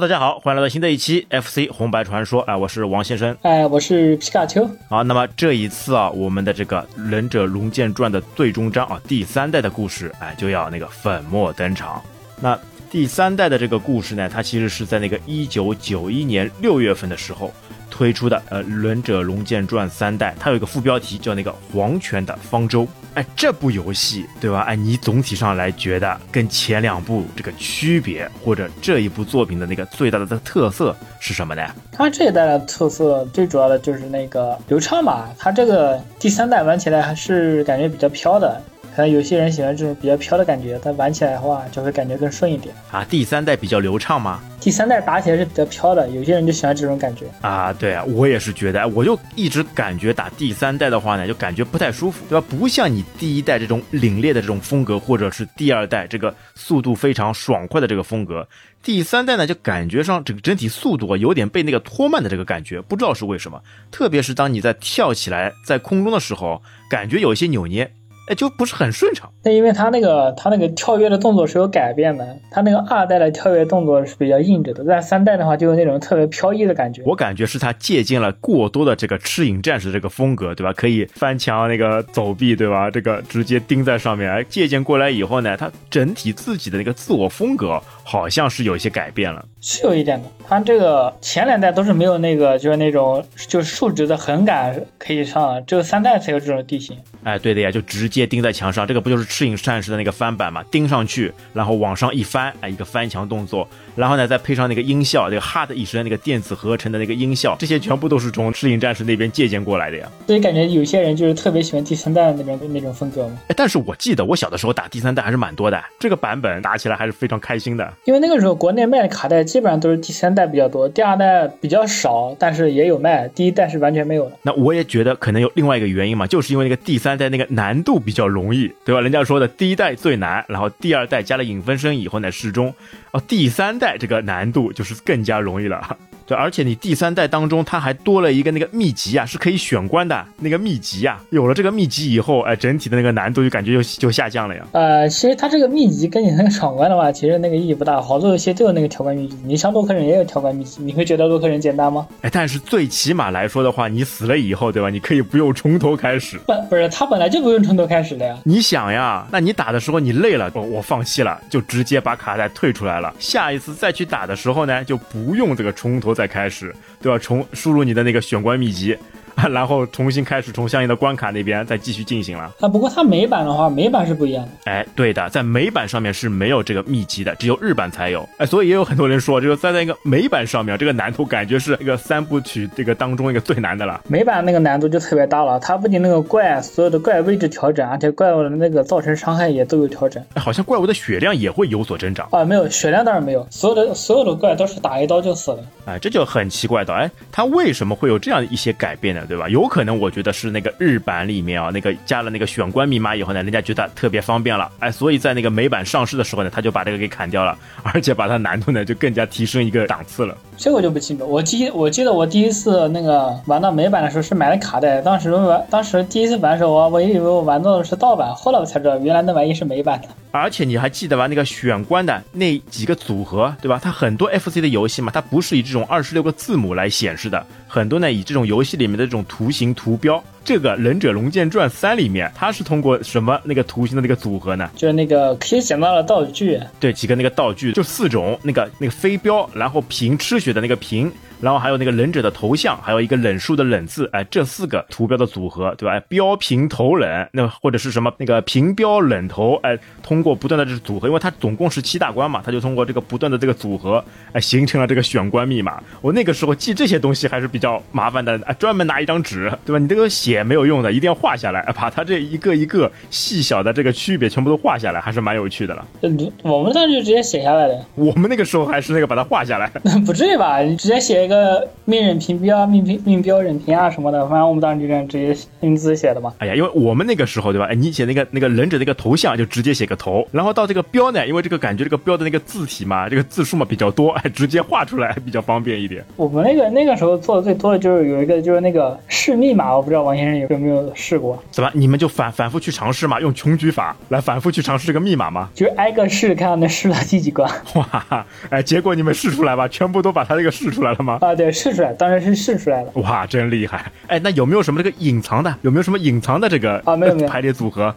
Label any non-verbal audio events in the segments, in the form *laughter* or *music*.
Hello，大家好，欢迎来到新的一期 FC 红白传说啊，我是王先生。哎，我是皮卡丘。好，那么这一次啊，我们的这个《忍者龙剑传》的最终章啊，第三代的故事，哎，就要那个粉墨登场。那第三代的这个故事呢，它其实是在那个一九九一年六月份的时候。推出的呃《忍者龙剑传》三代，它有一个副标题叫那个“黄泉的方舟”。哎，这部游戏对吧？哎，你总体上来觉得跟前两部这个区别，或者这一部作品的那个最大的特色是什么呢？它这一代的特色最主要的就是那个流畅吧。它这个第三代玩起来还是感觉比较飘的。可能有些人喜欢这种比较飘的感觉，但玩起来的话就会感觉更顺一点啊。第三代比较流畅吗？第三代打起来是比较飘的，有些人就喜欢这种感觉啊。对啊，我也是觉得，我就一直感觉打第三代的话呢，就感觉不太舒服，对吧？不像你第一代这种凛冽的这种风格，或者是第二代这个速度非常爽快的这个风格，第三代呢就感觉上这个整体速度啊有点被那个拖慢的这个感觉，不知道是为什么。特别是当你在跳起来在空中的时候，感觉有一些扭捏。哎，就不是很顺畅。那因为他那个他那个跳跃的动作是有改变的，他那个二代的跳跃动作是比较硬着的，但三代的话就有那种特别飘逸的感觉。我感觉是他借鉴了过多的这个赤影战士这个风格，对吧？可以翻墙那个走壁，对吧？这个直接钉在上面。哎，借鉴过来以后呢，他整体自己的那个自我风格好像是有一些改变了。是有一点的，它这个前两代都是没有那个，就是那种就是竖直的横杆可以上，只有三代才有这种地形。哎，对的呀，就直接钉在墙上，这个不就是赤影战士的那个翻版嘛？钉上去，然后往上一翻，哎，一个翻墙动作，然后呢再配上那个音效，这个哈的一声那个电子合成的那个音效，这些全部都是从赤影战士那边借鉴过来的呀。所以感觉有些人就是特别喜欢第三代那种那种风格嘛。哎，但是我记得我小的时候打第三代还是蛮多的，这个版本打起来还是非常开心的，因为那个时候国内卖的卡带。基本上都是第三代比较多，第二代比较少，但是也有卖。第一代是完全没有的。那我也觉得可能有另外一个原因嘛，就是因为那个第三代那个难度比较容易，对吧？人家说的第一代最难，然后第二代加了影分身以后呢适中，哦，第三代这个难度就是更加容易了。对，而且你第三代当中，它还多了一个那个秘籍啊，是可以选关的那个秘籍啊。有了这个秘籍以后，哎，整体的那个难度就感觉就就下降了呀。呃，其实它这个秘籍跟你那个闯关的话，其实那个意义不大。好多游戏都有那个条关秘籍，你上洛克人也有条关秘籍，你会觉得洛克人简单吗？哎，但是最起码来说的话，你死了以后，对吧？你可以不用从头开始。不，不是，他本来就不用从头开始的呀。你想呀，那你打的时候你累了，我我放弃了，就直接把卡带退出来了。下一次再去打的时候呢，就不用这个从头再开始。都要？重输入你的那个选关秘籍。*laughs* 然后重新开始，从相应的关卡那边再继续进行了。啊，不过它美版的话，美版是不一样的。哎，对的，在美版上面是没有这个秘籍的，只有日版才有。哎，所以也有很多人说，这个在那个美版上面，这个难度感觉是一个三部曲这个当中一个最难的了。美版那个难度就特别大了，它不仅那个怪所有的怪位置调整，而且怪物的那个造成伤害也都有调整。哎好像怪物的血量也会有所增长啊？没有，血量当然没有，所有的所有的怪都是打一刀就死了。哎，这就很奇怪的。哎，它为什么会有这样一些改变呢？对吧？有可能我。觉得是那个日版里面啊，那个加了那个选关密码以后呢，人家觉得特别方便了，哎，所以在那个美版上市的时候呢，他就把这个给砍掉了，而且把它难度呢就更加提升一个档次了。这我就不清楚，我记我记得我第一次那个玩到美版的时候是买的卡带，当时玩当时第一次玩的时候，我我以为我玩到的是盗版，后来我才知道原来那玩意是美版的。而且你还记得吧？那个选关的那几个组合，对吧？它很多 FC 的游戏嘛，它不是以这种二十六个字母来显示的，很多呢以这种游戏里面的这种图形图标。这个《忍者龙剑传三》里面，它是通过什么那个图形的那个组合呢？就是那个可以捡到的道具。对，几个那个道具，就四种，那个那个飞镖，然后瓶吃血的那个平。然后还有那个忍者的头像，还有一个忍术的忍字，哎，这四个图标的组合，对吧？标平头忍，那或者是什么那个平标忍头，哎，通过不断的这组合，因为它总共是七大关嘛，它就通过这个不断的这个组合，哎，形成了这个选关密码。我那个时候记这些东西还是比较麻烦的，哎，专门拿一张纸，对吧？你这个写没有用的，一定要画下来，把它这一个一个细小的这个区别全部都画下来，还是蛮有趣的了。嗯，我们当时就直接写下来的。我们那个时候还是那个把它画下来，*laughs* 不至于吧？你直接写一个。个命人评标、命评命标人评啊什么的，反正我们当时就这样直接用字写的嘛。哎呀，因为我们那个时候对吧？哎，你写那个那个忍者那个头像就直接写个头，然后到这个标呢，因为这个感觉这个标的那个字体嘛，这个字数嘛比较多，哎，直接画出来比较方便一点。我们那个那个时候做的最多的就是有一个就是那个试密码，我不知道王先生有没有试过？怎么你们就反反复去尝试嘛？用穷举法来反复去尝试这个密码嘛？就挨个试，看能试到第几关。哇，哎，结果你们试出来吧？全部都把它这个试出来了吗？啊，对，试出来，当然是试出来了。哇，真厉害！哎，那有没有什么这个隐藏的？有没有什么隐藏的这个啊？没有没有排列组合？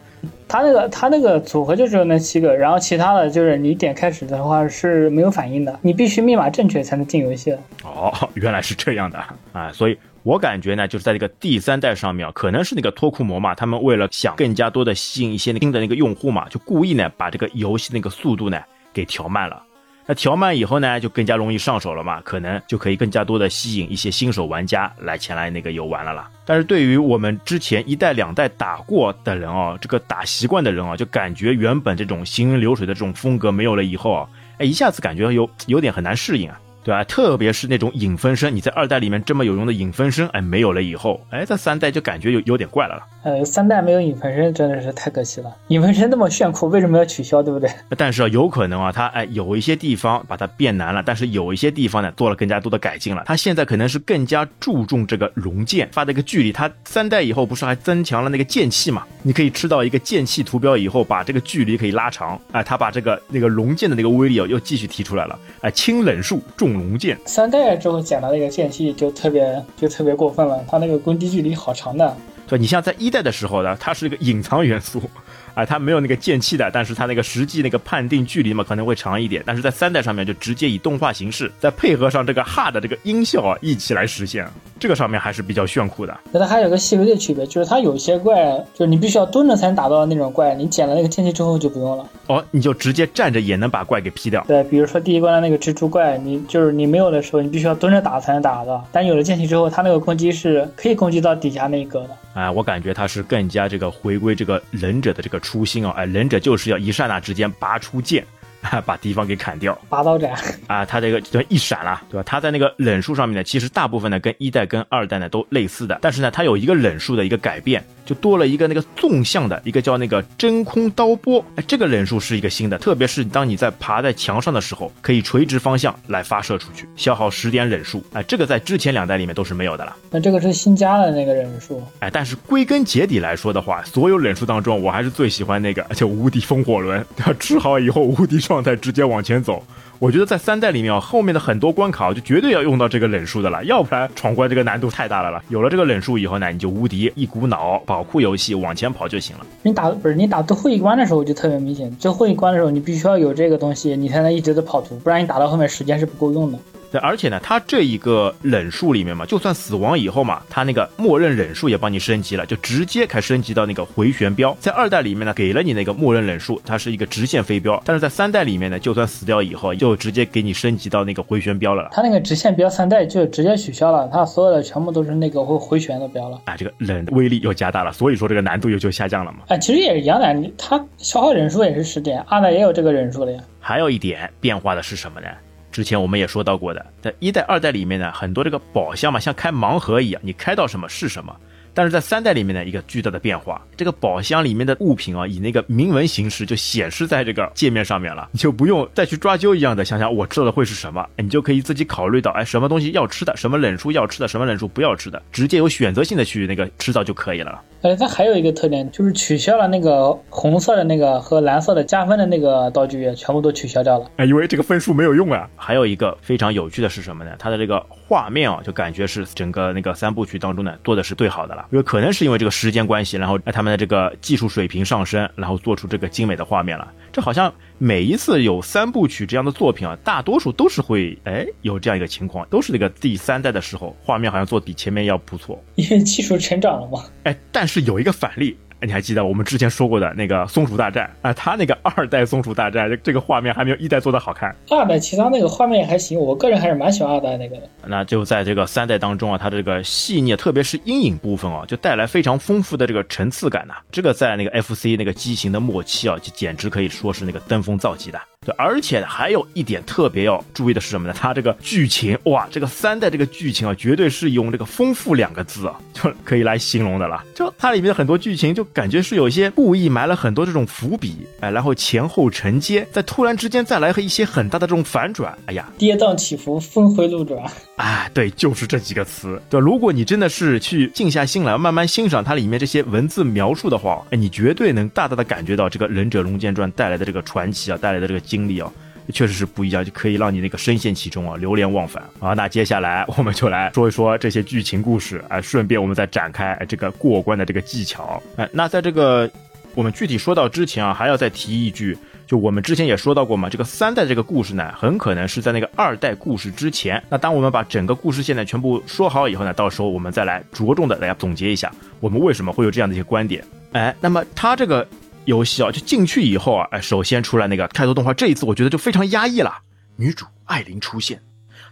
他那个他那个组合就只有那七个，然后其他的就是你点开始的话是没有反应的，你必须密码正确才能进游戏。哦，原来是这样的啊！所以我感觉呢，就是在这个第三代上面，可能是那个脱库摩嘛，他们为了想更加多的吸引一些新的那个用户嘛，就故意呢把这个游戏那个速度呢给调慢了。那调慢以后呢，就更加容易上手了嘛，可能就可以更加多的吸引一些新手玩家来前来那个游玩了啦。但是对于我们之前一代两代打过的人哦，这个打习惯的人啊，就感觉原本这种行云流水的这种风格没有了以后啊，哎，一下子感觉有有点很难适应啊。对吧？特别是那种影分身，你在二代里面这么有用的影分身，哎，没有了以后，哎，在三代就感觉有有点怪了了。呃，三代没有影分身真的是太可惜了。影分身那么炫酷，为什么要取消？对不对？*laughs* 但是啊，有可能啊，它哎有一些地方把它变难了，但是有一些地方呢做了更加多的改进了。它现在可能是更加注重这个龙剑发的一个距离。它三代以后不是还增强了那个剑气嘛？你可以吃到一个剑气图标以后，把这个距离可以拉长。哎，它把这个那个龙剑的那个威力哦又继续提出来了。哎，轻冷术重龙剑。三代之后捡的那个剑气就特别就特别过分了，它那个攻击距离好长的。对，你像在一代的时候呢，它是一个隐藏元素。啊，它没有那个剑气的，但是它那个实际那个判定距离嘛，可能会长一点。但是在三代上面就直接以动画形式，再配合上这个哈的这个音效啊，一起来实现，这个上面还是比较炫酷的。那它还有个细微的区别，就是它有些怪，就是你必须要蹲着才能打到的那种怪，你捡了那个剑气之后就不用了。哦，你就直接站着也能把怪给劈掉。对，比如说第一关的那个蜘蛛怪，你就是你没有的时候，你必须要蹲着打才能打到。但有了剑气之后，它那个攻击是可以攻击到底下那一格的。哎，我感觉它是更加这个回归这个忍者的这个初心啊，哎，忍。忍者就是要一刹那之间拔出剑，*laughs* 把敌方给砍掉。拔刀斩啊，他这个就一闪了，对吧？他在那个忍术上面呢，其实大部分呢跟一代跟二代呢都类似的，但是呢，它有一个忍术的一个改变。就多了一个那个纵向的一个叫那个真空刀波，哎，这个忍术是一个新的，特别是当你在爬在墙上的时候，可以垂直方向来发射出去，消耗十点忍术，哎，这个在之前两代里面都是没有的了。那这个是新加的那个忍术，哎，但是归根结底来说的话，所有忍术当中，我还是最喜欢那个叫无敌风火轮，吃好以后无敌状态直接往前走。我觉得在三代里面啊，后面的很多关卡就绝对要用到这个忍术的了，要不然闯关这个难度太大了了。有了这个忍术以后呢，你就无敌，一股脑保护游戏往前跑就行了。你打不是你打最后一关的时候就特别明显，最后一关的时候你必须要有这个东西，你才能一直的跑图，不然你打到后面时间是不够用的。对，而且呢，它这一个忍术里面嘛，就算死亡以后嘛，它那个默认忍术也帮你升级了，就直接开升级到那个回旋镖。在二代里面呢，给了你那个默认忍术，它是一个直线飞镖，但是在三代里面呢，就算死掉以后，就直接给你升级到那个回旋镖了。它那个直线镖三代就直接取消了，它所有的全部都是那个会回旋的镖了。啊，这个冷威力又加大了，所以说这个难度又就下降了嘛。啊，其实也是一样的，你它消耗人数也是十点，二代也有这个人数的呀。还有一点变化的是什么呢？之前我们也说到过的，在一代、二代里面呢，很多这个宝箱嘛，像开盲盒一样，你开到什么是什么。但是在三代里面呢，一个巨大的变化，这个宝箱里面的物品啊，以那个铭文形式就显示在这个界面上面了，你就不用再去抓阄一样的想想我吃到的会是什么，你就可以自己考虑到，哎，什么东西要吃的，什么忍术要吃的，什么忍术不要吃的，直接有选择性的去那个吃到就可以了。哎，它还有一个特点，就是取消了那个红色的那个和蓝色的加分的那个道具，全部都取消掉了。哎，因为这个分数没有用啊。还有一个非常有趣的是什么呢？它的这个画面啊，就感觉是整个那个三部曲当中呢做的是最好的了。因为可能是因为这个时间关系，然后他们的这个技术水平上升，然后做出这个精美的画面了。这好像每一次有三部曲这样的作品啊，大多数都是会哎有这样一个情况，都是那个第三代的时候，画面好像做比前面要不错，因为技术成长了嘛。哎，但是有一个反例。你还记得我们之前说过的那个松鼠大战啊？它那个二代松鼠大战，这个画面还没有一代做的好看。二代其他那个画面也还行，我个人还是蛮喜欢二代那个的。那就在这个三代当中啊，它这个细腻，特别是阴影部分啊，就带来非常丰富的这个层次感呐。这个在那个 FC 那个机型的末期啊，就简直可以说是那个登峰造极的。对，而且还有一点特别要注意的是什么呢？它这个剧情哇，这个三代这个剧情啊，绝对是用这个丰富两个字啊，*laughs* 就可以来形容的了。就它里面的很多剧情，就感觉是有一些故意埋了很多这种伏笔，哎，然后前后承接，在突然之间再来和一些很大的这种反转，哎呀，跌宕起伏，峰回路转。哎，对，就是这几个词。对，如果你真的是去静下心来，慢慢欣赏它里面这些文字描述的话，哎，你绝对能大大的感觉到这个《忍者龙剑传》带来的这个传奇啊，带来的这个经历啊，确实是不一样，就可以让你那个深陷其中啊，流连忘返啊。那接下来我们就来说一说这些剧情故事，哎，顺便我们再展开这个过关的这个技巧。哎，那在这个我们具体说到之前啊，还要再提一句。就我们之前也说到过嘛，这个三代这个故事呢，很可能是在那个二代故事之前。那当我们把整个故事线呢全部说好以后呢，到时候我们再来着重的大家总结一下，我们为什么会有这样的一些观点。哎，那么它这个游戏啊，就进去以后啊，哎，首先出来那个开头动画，这一次我觉得就非常压抑了。女主艾琳出现，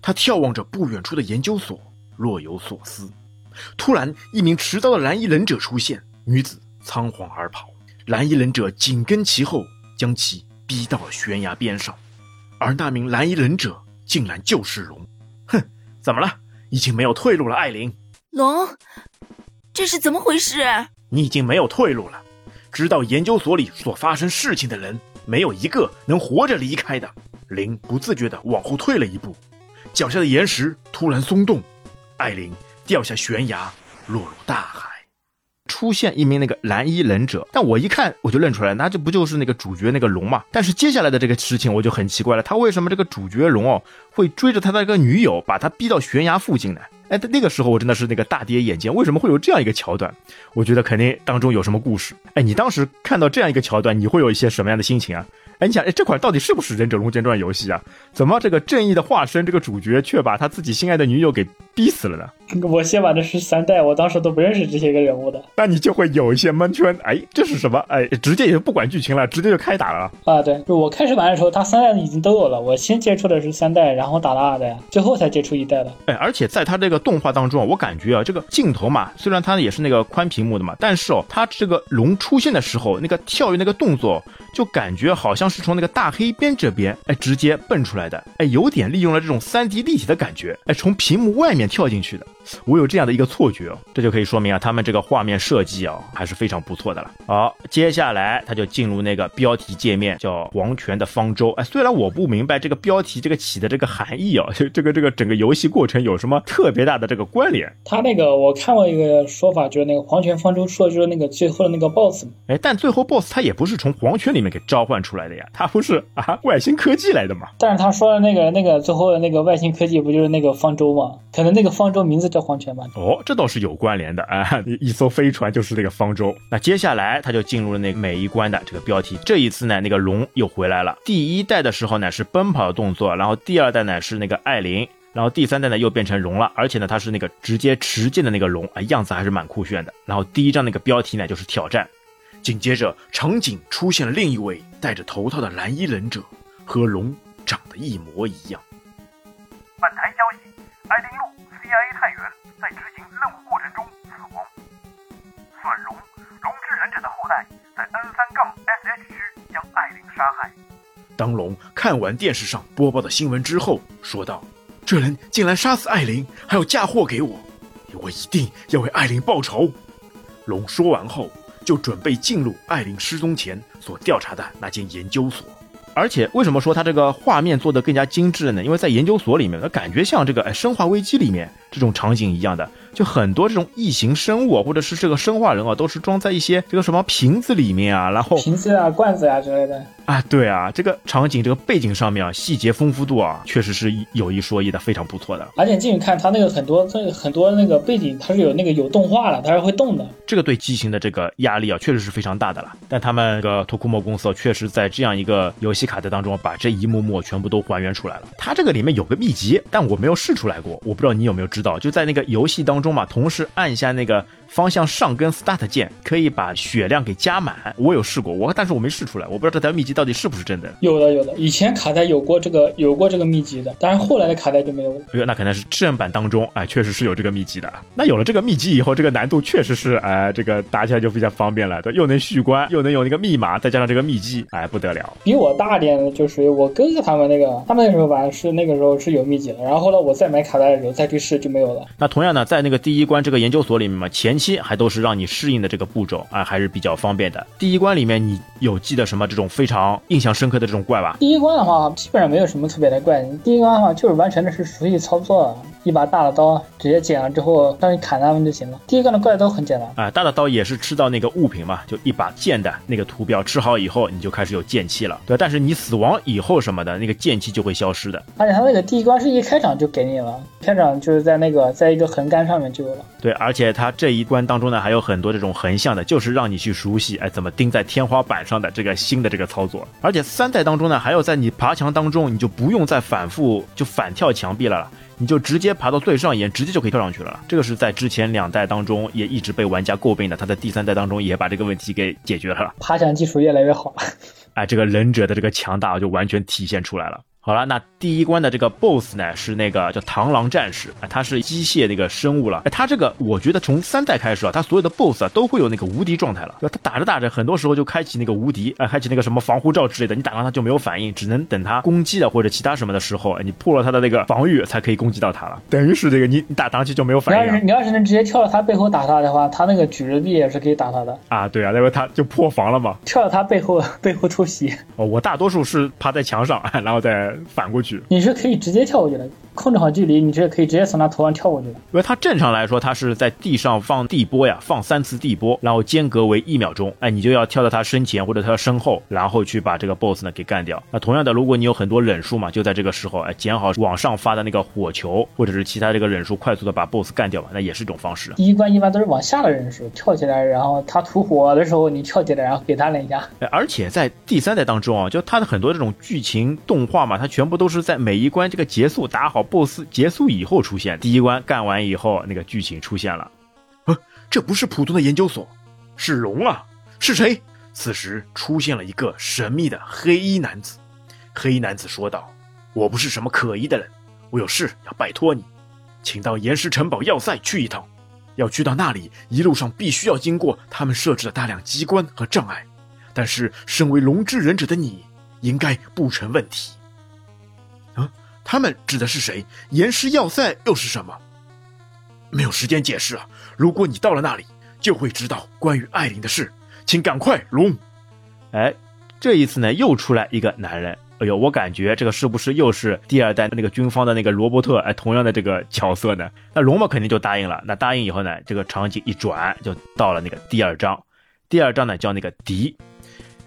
她眺望着不远处的研究所，若有所思。突然，一名持刀的蓝衣忍者出现，女子仓皇而跑，蓝衣忍者紧跟其后。将其逼到了悬崖边上，而那名蓝衣忍者竟然就是龙。哼，怎么了？已经没有退路了，艾琳。龙，这是怎么回事？你已经没有退路了。知道研究所里所发生事情的人，没有一个能活着离开的。林不自觉地往后退了一步，脚下的岩石突然松动，艾琳掉下悬崖，落入大海。出现一名那个蓝衣忍者，但我一看我就认出来，那这不就是那个主角那个龙嘛？但是接下来的这个事情我就很奇怪了，他为什么这个主角龙哦会追着他的一个女友，把他逼到悬崖附近呢？哎，那个时候我真的是那个大跌眼镜，为什么会有这样一个桥段？我觉得肯定当中有什么故事。哎，你当时看到这样一个桥段，你会有一些什么样的心情啊？哎，你想，哎，这款到底是不是《忍者龙剑传》游戏啊？怎么这个正义的化身这个主角却把他自己心爱的女友给逼死了呢？*laughs* 我先玩的是三代，我当时都不认识这些个人物的。那你就会有一些蒙圈。哎，这是什么？哎，直接也就不管剧情了，直接就开打了。啊，对，就我开始玩的时候，他三代已经都有了。我先接触的是三代，然后打了二代，最后才接触一代的。哎，而且在他这个动画当中啊，我感觉啊，这个镜头嘛，虽然它也是那个宽屏幕的嘛，但是哦，它这个龙出现的时候，那个跳跃那个动作，就感觉好像是从那个大黑。边这边哎，直接蹦出来的哎，有点利用了这种三 D 立体的感觉哎，从屏幕外面跳进去的，我有这样的一个错觉哦，这就可以说明啊，他们这个画面设计啊还是非常不错的了。好，接下来他就进入那个标题界面，叫黄泉的方舟哎，虽然我不明白这个标题这个起的这个含义啊，就 *laughs* 这个这个整个游戏过程有什么特别大的这个关联？他那个我看过一个说法，就是那个黄泉方舟说的就是那个最后的那个 BOSS 哎，但最后 BOSS 他也不是从黄泉里面给召唤出来的呀，他不是。啊，外星科技来的嘛？但是他说的那个那个最后的那个外星科技不就是那个方舟吗？可能那个方舟名字叫黄泉吧？哦，这倒是有关联的啊！*laughs* 一艘飞船就是那个方舟。那接下来他就进入了那个每一关的这个标题。这一次呢，那个龙又回来了。第一代的时候呢是奔跑的动作，然后第二代呢是那个艾琳，然后第三代呢又变成龙了，而且呢它是那个直接持剑的那个龙啊，样子还是蛮酷炫的。然后第一张那个标题呢就是挑战。紧接着，场景出现了另一位戴着头套的蓝衣忍者，和龙长得一模一样。本台消息：艾琳路代，在 N 三杠 SH 区将艾琳杀害。当龙看完电视上播报的新闻之后，说道：“这人竟然杀死艾琳，还要嫁祸给我，我一定要为艾琳报仇。”龙说完后。就准备进入艾琳失踪前所调查的那间研究所，而且为什么说他这个画面做得更加精致呢？因为在研究所里面，它感觉像这个《哎生化危机》里面这种场景一样的。就很多这种异形生物啊，或者是这个生化人啊，都是装在一些这个什么瓶子里面啊，然后瓶子啊、罐子啊之类的啊，对啊，这个场景这个背景上面啊，细节丰富度啊，确实是有一说一的，非常不错的。而且进去看它那个很多这很多那个背景，它是有那个有动画的，它是会动的。这个对机型的这个压力啊，确实是非常大的了。但他们这个托库莫公司确实在这样一个游戏卡带当中，把这一幕幕全部都还原出来了。它这个里面有个秘籍，但我没有试出来过，我不知道你有没有知道，就在那个游戏当中嘛，同时。按下那个方向上跟 Start 键可以把血量给加满。我有试过，我但是我没试出来，我不知道这条秘籍到底是不是真的。有的有的，以前卡带有过这个有过这个秘籍的，但是后来的卡带就没有了。哎呦，那可能是正版当中哎，确实是有这个秘籍的。那有了这个秘籍以后，这个难度确实是哎，这个打起来就比较方便了，对，又能续关，又能有那个密码，再加上这个秘籍，哎，不得了。比我大点的就属于我哥哥他们那个，他们那时候玩是那个时候是有秘籍的，然后后来我再买卡带的时候再去试就没有了。那同样呢，在那个第一关这个研究所里面嘛，前期还都是让你适应的这个步骤啊，还是比较方便的。第一关里面你有记得什么这种非常印象深刻的这种怪吧？第一关的话，基本上没有什么特别的怪。第一关的话，就是完全的是熟悉操作，一把大的刀直接剪了之后上去砍他们就行了。第一关的怪都很简单。啊，大的刀也是吃到那个物品嘛，就一把剑的那个图标吃好以后，你就开始有剑气了，对吧？但是你死亡以后什么的，那个剑气就会消失的。而且他那个第一关是一开场就给你了，开场就是在那个在一个横杆上面就有了。对，而且它这一关当中呢，还有很多这种横向的，就是让你去熟悉，哎，怎么钉在天花板上的这个新的这个操作。而且三代当中呢，还有在你爬墙当中，你就不用再反复就反跳墙壁了，你就直接爬到最上沿，直接就可以跳上去了。这个是在之前两代当中也一直被玩家诟病的，它在第三代当中也把这个问题给解决了。爬墙技术越来越好了。哎，这个忍者的这个强大就完全体现出来了。好了，那第一关的这个 BOSS 呢是那个叫螳螂战士啊，他是机械那个生物了。哎，他这个我觉得从三代开始啊，他所有的 BOSS 啊都会有那个无敌状态了。对吧？他打着打着，很多时候就开启那个无敌，哎，开启那个什么防护罩之类的，你打到他就没有反应，只能等他攻击的或者其他什么的时候，哎，你破了他的那个防御才可以攻击到他了。等于是这个你你打上去就没有反应你要是你要是能直接跳到他背后打他的话，他那个举着臂也是可以打他的。啊。对啊，因为他就破防了嘛。跳到他背后背后偷袭，哦，我大多数是趴在墙上，哎然后再反过去。你是可以直接跳过去的，控制好距离，你是可以直接从他头上跳过去。因为它正常来说，它是在地上放地波呀，放三次地波，然后间隔为一秒钟，哎，你就要跳到他身前或者他身后，然后去把这个 BOSS 呢给干掉。那同样的，如果你有很多忍术嘛，就在这个时候，哎，捡好往上发的那个火球，或者是其他这个忍术，快速的把 BOSS 干掉嘛，那也是一种方式。第一关一般都是往下的忍术跳起来，然后他吐火的时候你跳起来，然后给他两下。哎而且在第三代当中啊，就它的很多这种剧情动画嘛，它全部都是在每一关这个结束打好 BOSS 结束以后出现。第一关干完以后，那个剧情出现了。呃，这不是普通的研究所，是龙啊！是谁？此时出现了一个神秘的黑衣男子。黑衣男子说道：“我不是什么可疑的人，我有事要拜托你，请到岩石城堡要塞去一趟。要去到那里，一路上必须要经过他们设置的大量机关和障碍。但是，身为龙之忍者的你，应该不成问题。他们指的是谁？岩石要塞又是什么？没有时间解释啊！如果你到了那里，就会知道关于艾琳的事。请赶快，龙！哎，这一次呢，又出来一个男人。哎呦，我感觉这个是不是又是第二代那个军方的那个罗伯特？哎，同样的这个角色呢？那龙嘛肯定就答应了。那答应以后呢，这个场景一转，就到了那个第二章。第二章呢叫那个敌。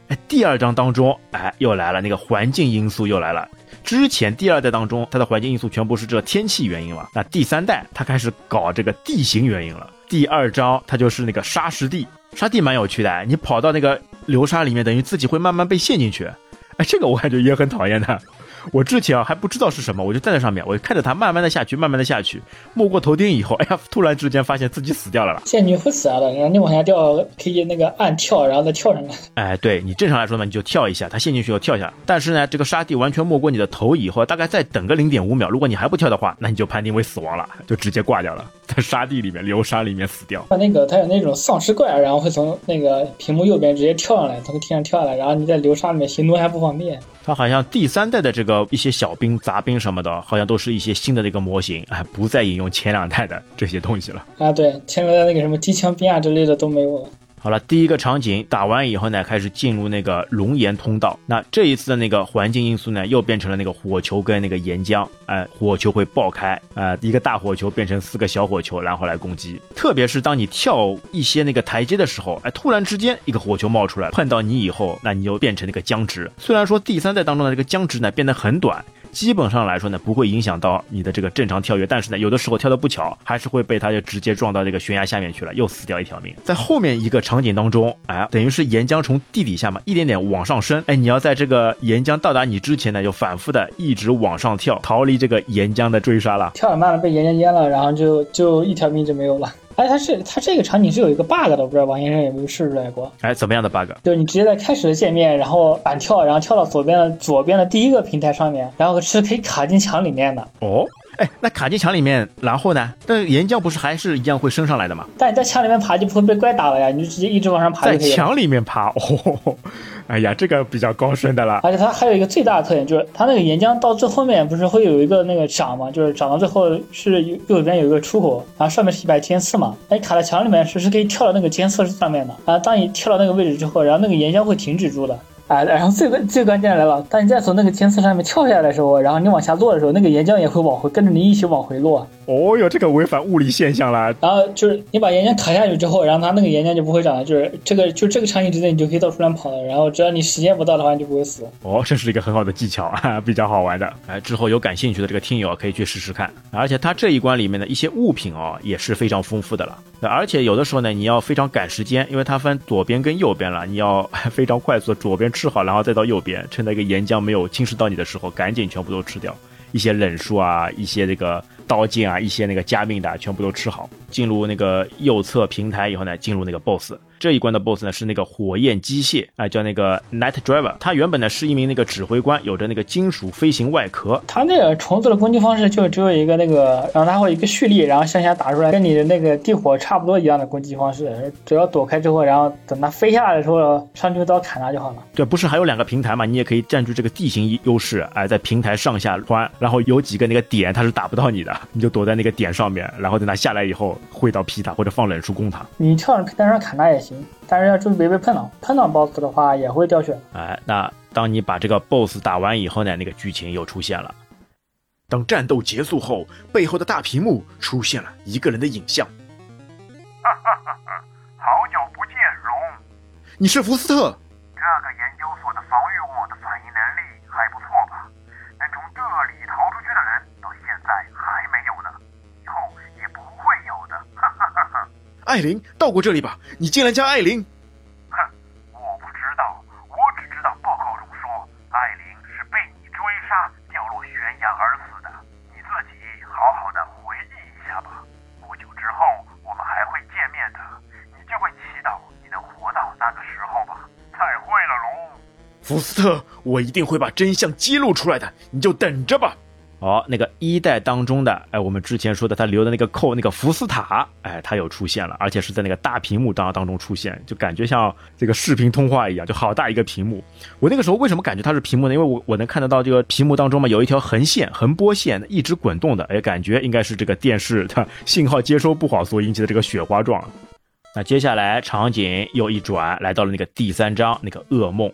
哎，第二章当中，哎，又来了那个环境因素又来了。之前第二代当中，它的环境因素全部是这天气原因了。那第三代它开始搞这个地形原因了。第二章它就是那个沙石地，沙地蛮有趣的。你跑到那个流沙里面，等于自己会慢慢被陷进去。哎，这个我感觉也很讨厌的。我之前啊还不知道是什么，我就站在上面，我就看着它慢慢的下去，慢慢的下去，没过头顶以后，*laughs* 哎呀，突然之间发现自己死掉了了。陷进去会死啊的，然后你往下掉，可以那个按跳，然后再跳上来。哎，对你正常来说呢，你就跳一下，它陷进去要跳下来。但是呢，这个沙地完全没过你的头以后，大概再等个零点五秒，如果你还不跳的话，那你就判定为死亡了，就直接挂掉了，在沙地里面流沙里面死掉。它那个它有那种丧尸怪，然后会从那个屏幕右边直接跳上来，从天上跳下来，然后你在流沙里面行动还不方便。它好像第三代的这个一些小兵、杂兵什么的，好像都是一些新的这个模型，哎，不再引用前两代的这些东西了。啊，对，前两代那个什么机枪兵啊之类的都没有了。好了，第一个场景打完以后呢，开始进入那个熔岩通道。那这一次的那个环境因素呢，又变成了那个火球跟那个岩浆，哎，火球会爆开，啊，一个大火球变成四个小火球，然后来攻击。特别是当你跳一些那个台阶的时候，哎，突然之间一个火球冒出来，碰到你以后，那你就变成那个僵直。虽然说第三代当中的这个僵直呢变得很短。基本上来说呢，不会影响到你的这个正常跳跃，但是呢，有的时候跳的不巧，还是会被它就直接撞到这个悬崖下面去了，又死掉一条命。在后面一个场景当中，哎，等于是岩浆从地底下嘛，一点点往上升，哎，你要在这个岩浆到达你之前呢，就反复的一直往上跳，逃离这个岩浆的追杀了。跳得慢了被岩浆淹了，然后就就一条命就没有了。哎，它是它这个场景是有一个 bug 的，不知道王先生有没有试出来过？哎，怎么样的 bug？就是你直接在开始的界面，然后反跳，然后跳到左边的左边的第一个平台上面，然后是可以卡进墙里面的。哦，哎，那卡进墙里面，然后呢？但岩浆不是还是一样会升上来的吗？但你在墙里面爬就不会被怪打了呀，你就直接一直往上爬在就可以了。墙里面爬，哦，*laughs* 哎呀，这个比较高深的了。而且它还有一个最大的特点，就是它那个岩浆到最后面不是会有一个那个涨嘛？就是涨到最后是右边有一个出口，然后上面是一排尖刺嘛。哎，卡在墙里面是是可以跳到那个尖刺上面的。啊，当你跳到那个位置之后，然后那个岩浆会停止住的。啊，然后最关最关键的来了，当你再从那个尖刺上面跳下来的时候，然后你往下落的时候，那个岩浆也会往回跟着你一起往回落。哦哟，这个违反物理现象了。然后就是你把岩浆卡下去之后，然后它那个岩浆就不会长了，就是这个就这个场景之内你就可以到处乱跑了。然后只要你时间不到的话，你就不会死。哦，这是一个很好的技巧啊，比较好玩的。哎，之后有感兴趣的这个听友可以去试试看。而且它这一关里面的一些物品哦，也是非常丰富的了。那而且有的时候呢，你要非常赶时间，因为它分左边跟右边了，你要 *laughs* 非常快速，左边吃好，然后再到右边，趁那个岩浆没有侵蚀到你的时候，赶紧全部都吃掉。一些冷术啊，一些这个刀剑啊，一些那个加命的，全部都吃好。进入那个右侧平台以后呢，进入那个 BOSS。这一关的 BOSS 呢是那个火焰机械啊、叫那个 Night Driver。他原本呢是一名那个指挥官，有着那个金属飞行外壳。它那个虫子的攻击方式就只有一个那个，然后它会一个蓄力，然后向下打出来，跟你的那个地火差不多一样的攻击方式。只要躲开之后，然后等它飞下来的时候，上去刀砍它就好了。对，不是还有两个平台嘛？你也可以占据这个地形优势，哎，在平台上下穿，然后有几个那个点它是打不到你的，你就躲在那个点上面，然后等它下来以后，挥刀劈它或者放冷术攻塔。你跳上平台上砍他也行，但是要注意别被碰到，碰到 BOSS 的话也会掉血。哎，那当你把这个 BOSS 打完以后呢，那个剧情又出现了。当战斗结束后，背后的大屏幕出现了一个人的影像。哈哈哈好久不见，龙。你是福斯特？这个研究所的防御物的反应能力还不错吧？能从这里逃出去的人到现在艾琳，到过这里吧？你竟然叫艾琳？哼，我不知道，我只知道报告中说艾琳是被你追杀掉落悬崖而死的。你自己好好的回忆一下吧。不久之后我们还会见面的，你就会祈祷你能活到那个时候吧。再会了，龙。福斯特，我一定会把真相揭露出来的，你就等着吧。哦，那个一代当中的，哎，我们之前说的他留的那个扣，那个福斯塔，哎，他又出现了，而且是在那个大屏幕当当中出现，就感觉像这个视频通话一样，就好大一个屏幕。我那个时候为什么感觉它是屏幕呢？因为我我能看得到这个屏幕当中嘛，有一条横线、横波线一直滚动的，哎，感觉应该是这个电视它信号接收不好所引起的这个雪花状。那接下来场景又一转，来到了那个第三章那个噩梦。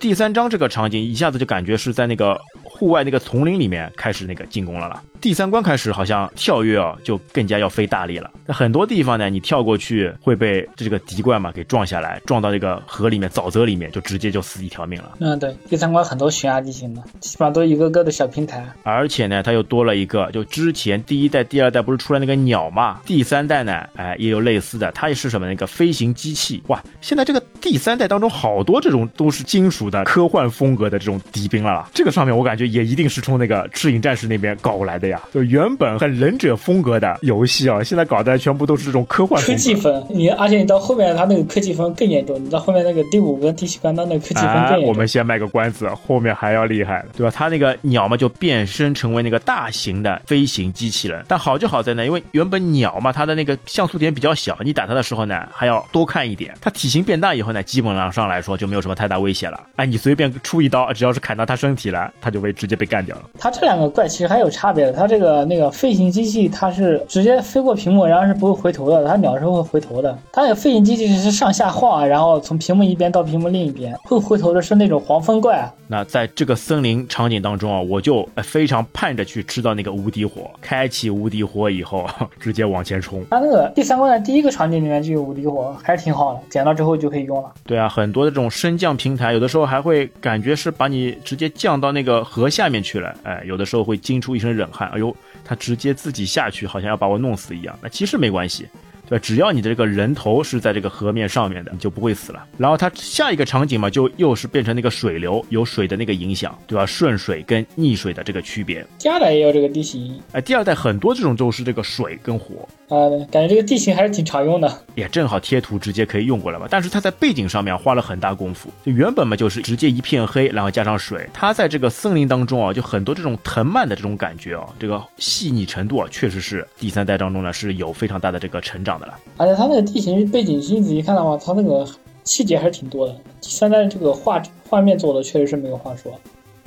第三章这个场景，一下子就感觉是在那个户外那个丛林里面开始那个进攻了啦。第三关开始好像跳跃啊，就更加要费大力了。那很多地方呢，你跳过去会被这个敌怪嘛给撞下来，撞到这个河里面、沼泽里面，就直接就死一条命了。嗯，对，第三关很多悬崖地形的，基本上都一个个的小平台。而且呢，它又多了一个，就之前第一代、第二代不是出来那个鸟嘛？第三代呢，哎，也有类似的，它也是什么那个飞行机器哇！现在这个第三代当中好多这种都是金属的科幻风格的这种敌兵了啦。这个上面我感觉也一定是从那个赤影战士那边搞过来的呀。就原本很忍者风格的游戏啊，现在搞的全部都是这种科幻科。技风，你而且你到后面它那个科技风更严重，你到后面那个第五跟第七关它那个科技风啊更，严重。我们先卖个关子，后面还要厉害了，对吧？它那个鸟嘛，就变身成为那个大型的飞行机器人。但好就好在呢，因为原本鸟嘛，它的那个像素点比较小，你打它的时候呢，还要多看一点。它体型变大以后呢，基本上上来说就没有什么太大威胁了。哎，你随便出一刀，只要是砍到他身体了，他就被直接被干掉了。他这两个怪其实还有差别的，它这个那个飞行机器它是直接飞过屏幕，然后是不会回头的，它鸟是会回头的。它那个飞行机器是上下晃，然后从屏幕一边到屏幕另一边，会回头的是那种黄蜂怪。啊那在这个森林场景当中啊，我就呃非常盼着去吃到那个无敌火。开启无敌火以后，*laughs* 直接往前冲。它那个第三关的第一个场景里面就有无敌火，还是挺好的，捡到之后就可以用对啊，很多的这种升降平台，有的时候还会感觉是把你直接降到那个河下面去了。哎，有的时候会惊出一身冷汗。哎呦，他直接自己下去，好像要把我弄死一样。那其实没关系，对吧？只要你的这个人头是在这个河面上面的，你就不会死了。然后它下一个场景嘛，就又是变成那个水流，有水的那个影响，对吧？顺水跟逆水的这个区别。第二代也有这个地形，哎，第二代很多这种都是这个水跟火，啊、感觉这个地形还是挺常用的。也正好贴图直接可以用过来嘛。但是它在背景上面花了很大功夫，就原本嘛就是直接一片黑，然后加上水。它在这个森林当中啊，就很多这种藤蔓的这种感觉啊，这个细腻程度啊，确实是第三代当中呢是有非常大的这个成长而且它那个地形背景，你仔细看的话，它那个细节还是挺多的。第三代这个画画面做的确实是没有话说。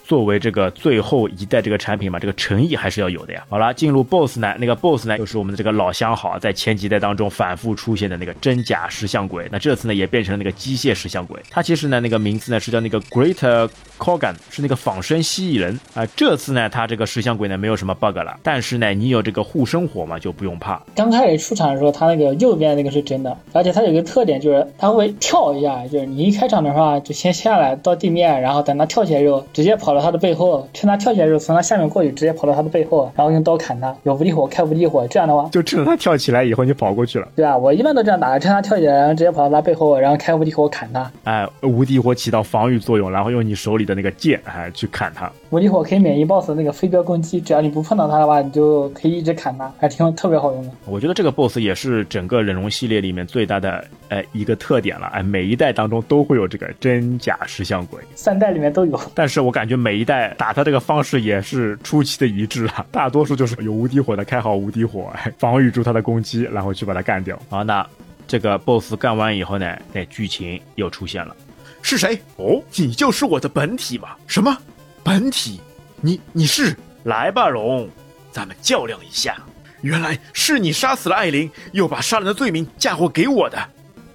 作为这个最后一代这个产品嘛，这个诚意还是要有的呀。好了，进入 BOSS 呢，那个 BOSS 呢，就是我们的这个老相好，在前几代当中反复出现的那个真假石像鬼。那这次呢，也变成了那个机械石像鬼。它其实呢，那个名字呢是叫那个 Great Kogan，是那个仿生蜥蜴人啊、这次呢，它这个石像鬼呢没有什么 bug 了，但是呢，你有这个护身火嘛，就不用怕。刚开始出场的时候，它那个右边那个是真的，而且它有个特点就是它会跳一下，就是你一开场的话就先下来到地面，然后等它跳起来之后，直接跑了它的背后，趁他跳起来的时候从他下面过去，直接跑到他的背后，然后用刀砍他，有无敌火开无敌火，这样的话，就趁着它跳起来以后，你跑过去了，对啊？我一般都这样打，趁他跳起来，然后直接跑到他背后，然后开无敌火砍他。哎，无敌火起到防御作用，然后用你手里的那个剑，哎，去砍它。无敌火可以免疫 BOSS 那个飞镖攻击，只要你不碰到它的话，你就可以一直砍它，还挺特别好用的。我觉得这个 BOSS 也是整个忍龙系列里面最大的呃一个特点了，哎，每一代当中都会有这个真假石像鬼，三代里面都有。但是我感觉每一代打他这个方式也是出奇的一致啊，*laughs* 大多数就是有无敌火的开好无敌火，哎，防御住他的攻击，然后去把他干掉。好，那这个 BOSS 干完以后呢，那剧情又出现了，是谁？哦，你就是我的本体吗？什么本体？你你是？来吧，龙，咱们较量一下。原来是你杀死了艾琳，又把杀人的罪名嫁祸给我的。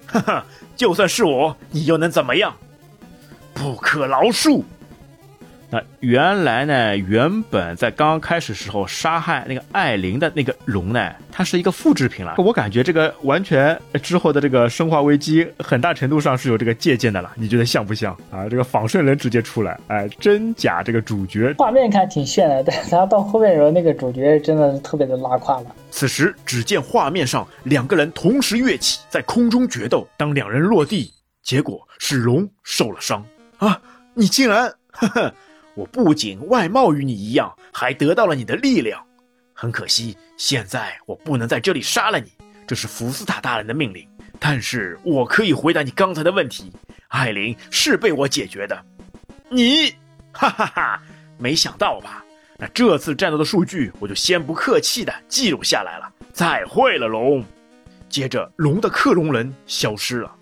哈哈，就算是我，你又能怎么样？不可饶恕！那原来呢，原本在刚刚开始时候杀害那个艾琳的那个龙呢，它是一个复制品了。我感觉这个完全之后的这个生化危机，很大程度上是有这个借鉴的了。你觉得像不像啊？这个仿生人直接出来，哎，真假这个主角画面看挺炫的，但是它到后面的时候，那个主角真的是特别的拉胯了。此时，只见画面上两个人同时跃起，在空中决斗。当两人落地，结果是龙受了伤啊！你竟然，呵呵，我不仅外貌与你一样，还得到了你的力量。很可惜，现在我不能在这里杀了你，这是福斯塔大人的命令。但是我可以回答你刚才的问题，艾琳是被我解决的。你，哈哈哈，没想到吧？那这次战斗的数据，我就先不客气的记录下来了。再会了，龙。接着，龙的克隆人消失了。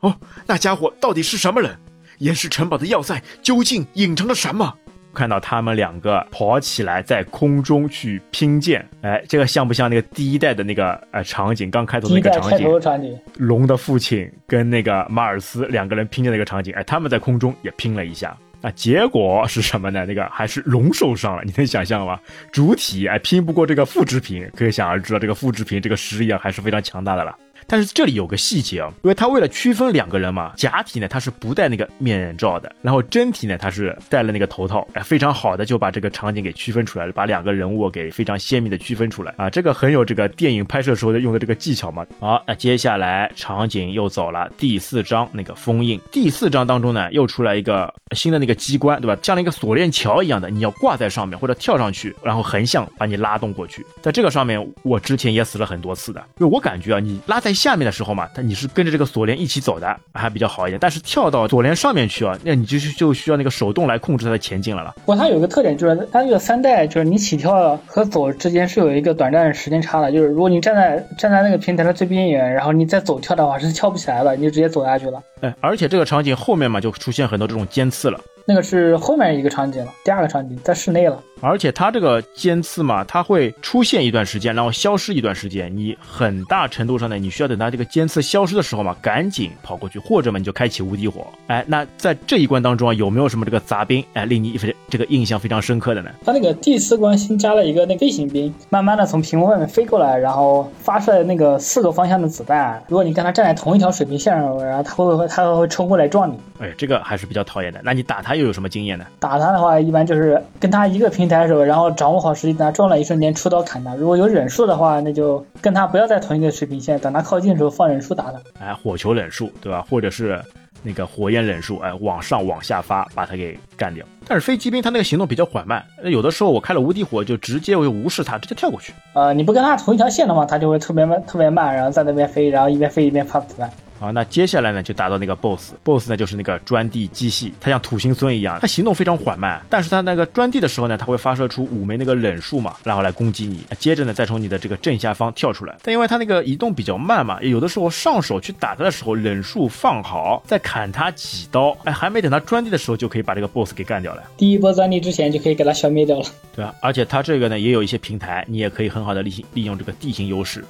哦，那家伙到底是什么人？岩石城堡的要塞究竟隐藏着什么？看到他们两个跑起来，在空中去拼剑，哎，这个像不像那个第一代的那个呃场景？刚开头第一代开那个场景，头场景，龙的父亲跟那个马尔斯两个人拼的那个场景，哎，他们在空中也拼了一下。那结果是什么呢？那个还是龙受伤了，你能想象吗？主体哎拼不过这个复制品，可想而知了，这个复制品这个实力啊还是非常强大的了。但是这里有个细节啊，因为他为了区分两个人嘛，假体呢他是不戴那个面罩的，然后真体呢他是戴了那个头套，哎，非常好的就把这个场景给区分出来了，把两个人物给非常鲜明的区分出来啊，这个很有这个电影拍摄时候的用的这个技巧嘛。好，那接下来场景又走了第四章那个封印，第四章当中呢又出来一个新的那个机关，对吧？像那个锁链桥一样的，你要挂在上面或者跳上去，然后横向把你拉动过去。在这个上面，我之前也死了很多次的，因为我感觉啊，你拉在下面的时候嘛，它你是跟着这个锁链一起走的，还比较好一点。但是跳到锁链上面去啊，那你就就需要那个手动来控制它的前进了了。不过它有一个特点，就是它这个三代，就是你起跳和走之间是有一个短暂时间差的。就是如果你站在站在那个平台的最边缘，然后你再走跳的话，是跳不起来了，你就直接走下去了。哎，而且这个场景后面嘛，就出现很多这种尖刺了。那个是后面一个场景了，第二个场景在室内了。而且它这个尖刺嘛，它会出现一段时间，然后消失一段时间。你很大程度上呢，你需要等它这个尖刺消失的时候嘛，赶紧跑过去，或者嘛你就开启无敌火。哎，那在这一关当中啊，有没有什么这个杂兵哎令你非这个印象非常深刻的呢？它那个第四关新加了一个那个飞行兵，慢慢的从屏幕外面飞过来，然后发出来那个四个方向的子弹。如果你跟他站在同一条水平线上，然后他会他会冲过来撞你。哎，这个还是比较讨厌的。那你打他又有什么经验呢？打他的话，一般就是跟他一个平台手，然后掌握好时机，等他撞了一瞬间出刀砍他。如果有忍术的话，那就跟他不要在同一个水平线，等他靠近的时候放忍术打他。哎，火球忍术，对吧？或者是那个火焰忍术，哎，往上往下发，把他给干掉。但是飞机兵他那个行动比较缓慢，有的时候我开了无敌火，就直接我就无视他，直接跳过去。呃，你不跟他同一条线的话，他就会特别慢，特别慢，然后在那边飞，然后一边飞一边发子弹。好，那接下来呢，就打到那个 BOSS，BOSS 呢就是那个钻地机器，它像土行孙一样，它行动非常缓慢，但是它那个钻地的时候呢，它会发射出五枚那个冷术嘛，然后来攻击你，接着呢再从你的这个正下方跳出来。但因为它那个移动比较慢嘛，有的时候上手去打它的时候，冷术放好，再砍它几刀，哎，还没等它钻地的时候，就可以把这个 BOSS 给干掉了。第一波钻地之前就可以给它消灭掉了，对啊？而且它这个呢也有一些平台，你也可以很好的利利用这个地形优势，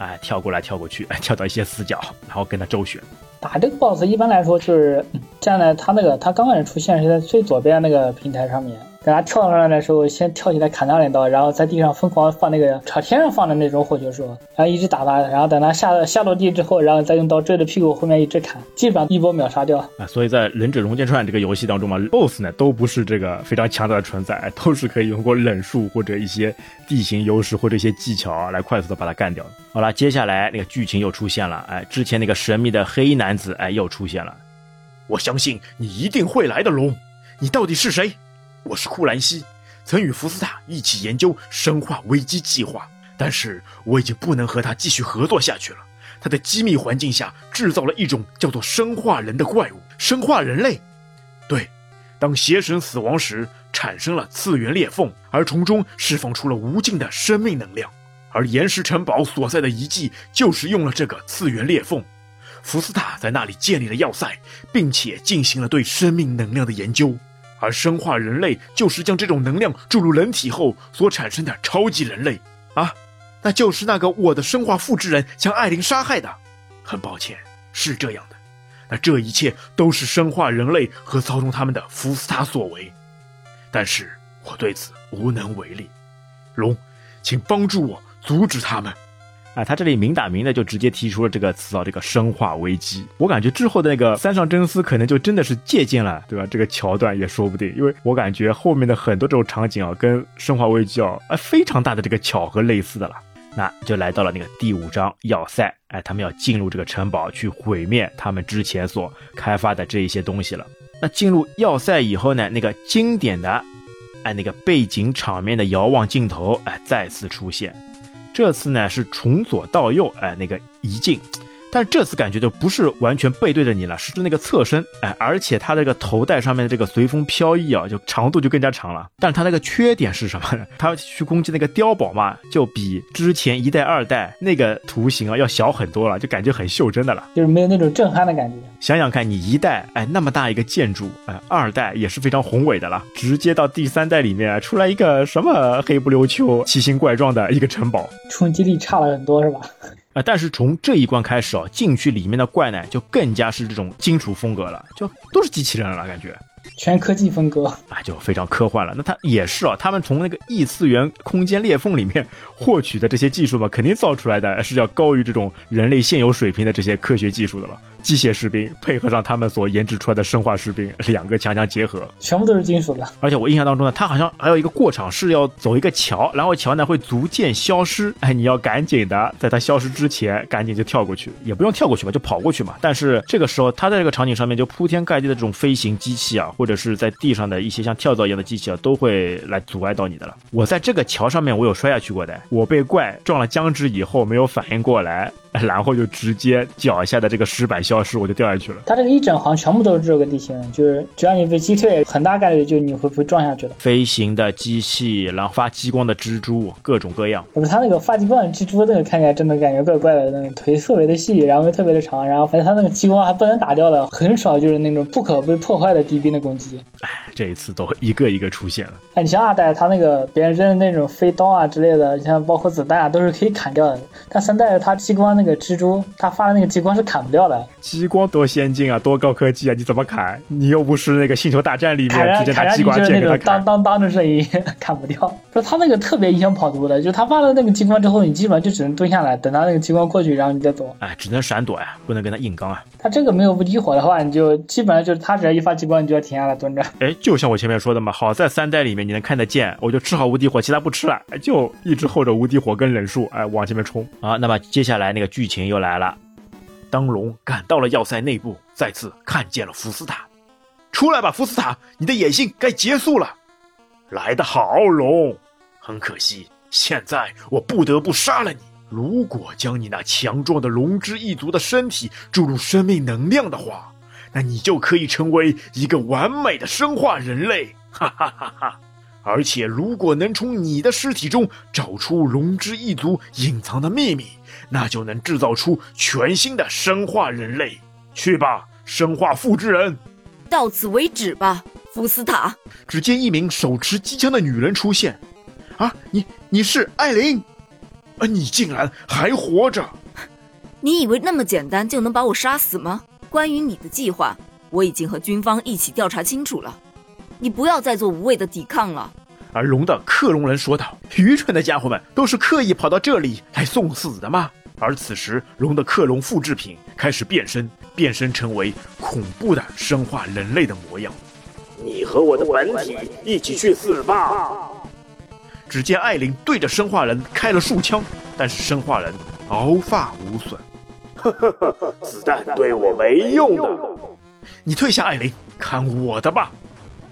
哎，跳过来跳过去，跳到一些死角，然后跟他周旋。打这个 boss 一般来说就是站在他那个他刚开始出现是在最左边那个平台上面，等他跳上来的时候，先跳起来砍他两刀，然后在地上疯狂放那个朝天上放的那种火球术，然后一直打他，然后等他下下落地之后，然后再用刀追着屁股后面一直砍，基本上一波秒杀掉。啊，所以在《忍者龙剑传》这个游戏当中嘛，BOSS 呢都不是这个非常强大的存在，都是可以通过忍术或者一些地形优势或者一些技巧来快速的把它干掉。好了，接下来那个剧情又出现了，哎，之前那个神秘的黑衣男子，哎，又出现了。我相信你一定会来的，龙，你到底是谁？我是库兰西，曾与福斯塔一起研究生化危机计划，但是我已经不能和他继续合作下去了。他在机密环境下制造了一种叫做生化人的怪物，生化人类。对，当邪神死亡时，产生了次元裂缝，而从中释放出了无尽的生命能量。而岩石城堡所在的遗迹就是用了这个次元裂缝。福斯塔在那里建立了要塞，并且进行了对生命能量的研究。而生化人类就是将这种能量注入人体后所产生的超级人类啊，那就是那个我的生化复制人将艾琳杀害的。很抱歉，是这样的。那这一切都是生化人类和操纵他们的福斯塔所为，但是我对此无能为力。龙，请帮助我阻止他们。啊，他这里明打明的就直接提出了这个词啊，这个生化危机。我感觉之后的那个三上真司可能就真的是借鉴了，对吧？这个桥段也说不定，因为我感觉后面的很多这种场景啊，跟生化危机啊，啊非常大的这个巧合类似的了。那就来到了那个第五章要塞，哎，他们要进入这个城堡去毁灭他们之前所开发的这一些东西了。那进入要塞以后呢，那个经典的，哎，那个背景场面的遥望镜头，哎，再次出现。这次呢是从左到右，哎，那个移镜，但这次感觉就不是完全背对着你了，是那个侧身，哎，而且它这个头带上面的这个随风飘逸啊，就长度就更加长了。但是它那个缺点是什么呢？它去攻击那个碉堡嘛，就比之前一代、二代那个图形啊要小很多了，就感觉很袖珍的了，就是没有那种震撼的感觉。想想看，你一代哎那么大一个建筑，哎，二代也是非常宏伟的了，直接到第三代里面出来一个什么黑不溜秋、奇形怪状的一个城堡，冲击力差了很多，是吧？啊，但是从这一关开始啊，禁区里面的怪呢，就更加是这种金属风格了，就都是机器人了，感觉。全科技风格啊，就非常科幻了。那它也是啊，他们从那个异次元空间裂缝里面获取的这些技术嘛，肯定造出来的是要高于这种人类现有水平的这些科学技术的了。机械士兵配合上他们所研制出来的生化士兵，两个强强结合，全部都是金属的。而且我印象当中呢，它好像还有一个过场是要走一个桥，然后桥呢会逐渐消失。哎，你要赶紧的，在它消失之前，赶紧就跳过去，也不用跳过去吧，就跑过去嘛。但是这个时候，它在这个场景上面就铺天盖地的这种飞行机器啊，或者是在地上的一些像跳蚤一样的机器啊，都会来阻碍到你的了。我在这个桥上面，我有摔下去过的，我被怪撞了僵直以后，没有反应过来。然后就直接脚下的这个石板消失，我就掉下去了。它这个一整行全部都是这个地形，就是只要你被击退，很大概率就你会不会撞下去了。飞行的机器，然后发激光的蜘蛛，各种各样。不是它那个发激光的蜘蛛，那个看起来真的感觉怪怪的，那个腿特别的细，然后又特别的长，然后反正它那个激光还不能打掉的，很少就是那种不可被破坏的敌兵的攻击。哎，这一次都一个一个出现了。哎，你像二代，它那个别人扔的那种飞刀啊之类的，像包括子弹啊，都是可以砍掉的。但三代它激光。那个蜘蛛，他发的那个激光是砍不掉的，激光多先进啊，多高科技啊！你怎么砍？你又不是那个星球大战里面直接拿激光就是那种剑给他砍当。当当的声音，*laughs* 砍不掉。不是他那个特别影响跑毒的，就他发了那个激光之后，你基本上就只能蹲下来，等他那个激光过去，然后你再走。哎，只能闪躲呀，不能跟他硬刚啊！他这个没有无敌火的话，你就基本上就是他只要一发激光，你就要停下来蹲着。哎，就像我前面说的嘛，好在三代里面你能看得见，我就吃好无敌火，其他不吃了，哎就一直候着无敌火跟忍术，哎，往前面冲啊！那么接下来那个剧情又来了，当龙赶到了要塞内部，再次看见了福斯塔。出来吧，福斯塔，你的野性该结束了。来得好，龙。很可惜，现在我不得不杀了你。如果将你那强壮的龙之一族的身体注入生命能量的话，那你就可以成为一个完美的生化人类。哈哈哈哈！而且，如果能从你的尸体中找出龙之一族隐藏的秘密，那就能制造出全新的生化人类。去吧，生化复制人！到此为止吧，福斯塔。只见一名手持机枪的女人出现。啊，你你是艾琳？啊，你竟然还活着！你以为那么简单就能把我杀死吗？关于你的计划，我已经和军方一起调查清楚了。你不要再做无谓的抵抗了。而龙的克隆人说道：“愚蠢的家伙们，都是刻意跑到这里来送死的吗？”而此时，龙的克隆复制品开始变身，变身成为恐怖的生化人类的模样。你和我的本体一起去死吧！只见艾琳对着生化人开了数枪，但是生化人毫发无损。呵呵呵，子弹对我没用的。你退下，艾琳，看我的吧！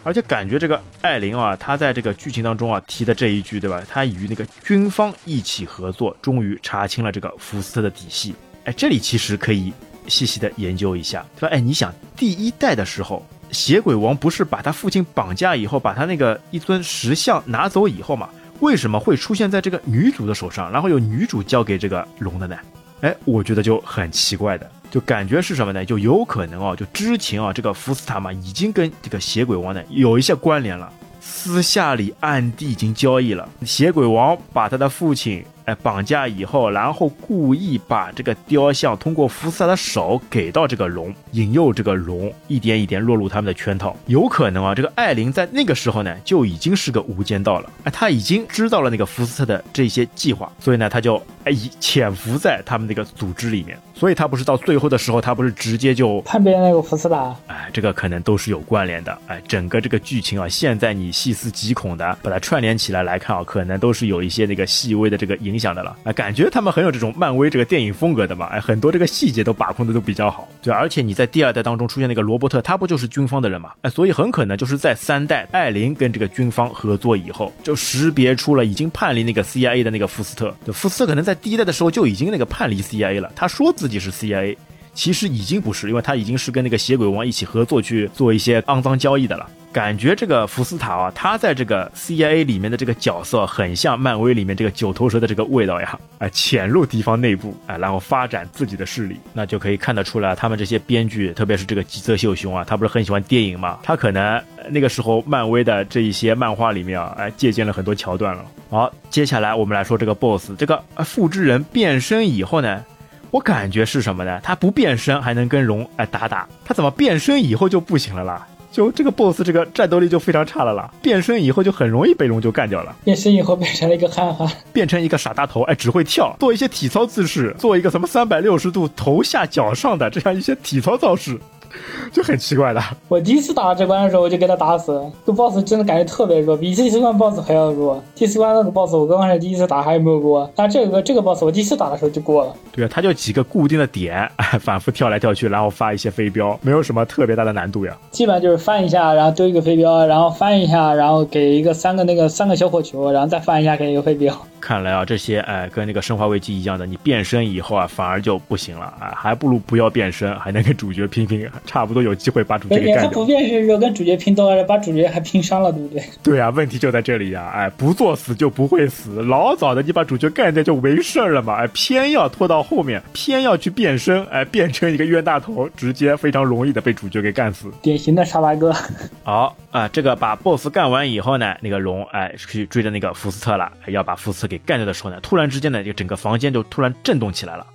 而且感觉这个艾琳啊，她在这个剧情当中啊提的这一句，对吧？她与那个军方一起合作，终于查清了这个福斯特的底细。哎，这里其实可以细细的研究一下，对吧？哎，你想第一代的时候，血鬼王不是把他父亲绑架以后，把他那个一尊石像拿走以后嘛？为什么会出现在这个女主的手上，然后由女主交给这个龙的呢？哎，我觉得就很奇怪的，就感觉是什么呢？就有可能啊，就之前啊，这个福斯塔嘛，已经跟这个血鬼王呢有一些关联了，私下里暗地已经交易了。血鬼王把他的父亲哎绑架以后，然后故意把这个雕像通过福斯塔的手给到这个龙，引诱这个龙一点一点落入他们的圈套。有可能啊，这个艾琳在那个时候呢就已经是个无间道了，哎，他已经知道了那个福斯特的这些计划，所以呢，他就哎潜伏在他们那个组织里面。所以他不是到最后的时候，他不是直接就叛变那个福斯塔，哎，这个可能都是有关联的。哎，整个这个剧情啊，现在你细思极恐的把它串联起来来看啊，可能都是有一些那个细微的这个影响的了。哎，感觉他们很有这种漫威这个电影风格的嘛。哎，很多这个细节都把控的都比较好。对，而且你在第二代当中出现那个罗伯特，他不就是军方的人嘛？哎，所以很可能就是在三代艾琳跟这个军方合作以后，就识别出了已经叛离那个 CIA 的那个福斯特。对，福斯特可能在第一代的时候就已经那个叛离 CIA 了，他说自己是 CIA。其实已经不是，因为他已经是跟那个邪鬼王一起合作去做一些肮脏交易的了。感觉这个福斯塔啊，他在这个 CIA 里面的这个角色，很像漫威里面这个九头蛇的这个味道呀！啊，潜入敌方内部，啊，然后发展自己的势力，那就可以看得出来，他们这些编剧，特别是这个吉泽秀雄啊，他不是很喜欢电影嘛？他可能那个时候漫威的这一些漫画里面啊，哎，借鉴了很多桥段了。好，接下来我们来说这个 BOSS，这个复制人变身以后呢？我感觉是什么呢？他不变身还能跟龙哎打打，他怎么变身以后就不行了啦？就这个 boss 这个战斗力就非常差了啦，变身以后就很容易被龙就干掉了。变身以后变成了一个憨憨，变成一个傻大头，哎，只会跳，做一些体操姿势，做一个什么三百六十度头下脚上的这样一些体操造势。*laughs* 就很奇怪的。*laughs* 我第一次打这关的时候，我就给他打死了。这 boss 真的感觉特别弱，比第四关 boss 还要弱。第四关那个 boss 我刚开始第一次打还没有过，但这个这个 boss 我第一次打的时候就过了。对啊，他就几个固定的点，*laughs* 反复跳来跳去，然后发一些飞镖，没有什么特别大的难度呀。基本上就是翻一下，然后丢一个飞镖，然后翻一下，然后给一个三个那个三个小火球，然后再翻一下给一个飞镖。看来啊，这些哎跟那个生化危机一样的，你变身以后啊反而就不行了啊，还不如不要变身，还能跟主角拼拼，差不多有机会把主角给干掉。他不变身时候跟主角拼多了，把主角还拼伤了，对不对？对啊，问题就在这里呀！哎，不作死就不会死，老早的你把主角干掉就没事了嘛！哎，偏要拖到后面，偏要去变身，哎，变成一个冤大头，直接非常容易的被主角给干死。典型的傻白哥。*laughs* 好啊，这个把 BOSS 干完以后呢，那个龙哎去追着那个福斯特了，要把福斯特给干掉的时候呢，突然之间呢，就整个房间就突然震动起来了。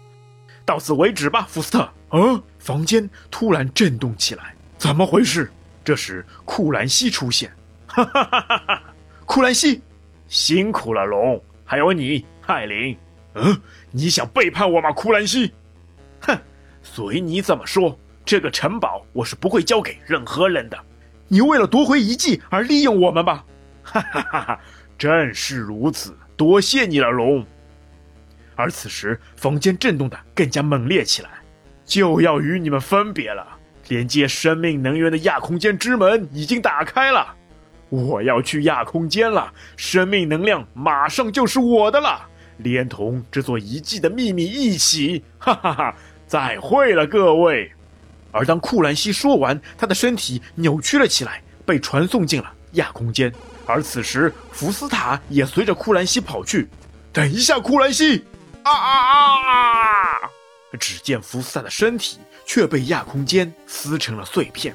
到此为止吧，福斯特。啊！房间突然震动起来，怎么回事？这时库兰西出现，哈哈哈哈哈！库兰西，辛苦了，龙，还有你，艾琳。嗯，你想背叛我吗，库兰西？哼，随你怎么说。这个城堡我是不会交给任何人的。你为了夺回遗迹而利用我们吧？哈哈哈哈！正是如此，多谢你了，龙。而此时，房间震动的更加猛烈起来，就要与你们分别了。连接生命能源的亚空间之门已经打开了，我要去亚空间了。生命能量马上就是我的了，连同这座遗迹的秘密一起。哈哈哈！再会了，各位。而当库兰西说完，他的身体扭曲了起来，被传送进了亚空间。而此时，福斯塔也随着库兰西跑去。等一下，库兰西！啊啊啊！只见福斯塔的身体却被亚空间撕成了碎片。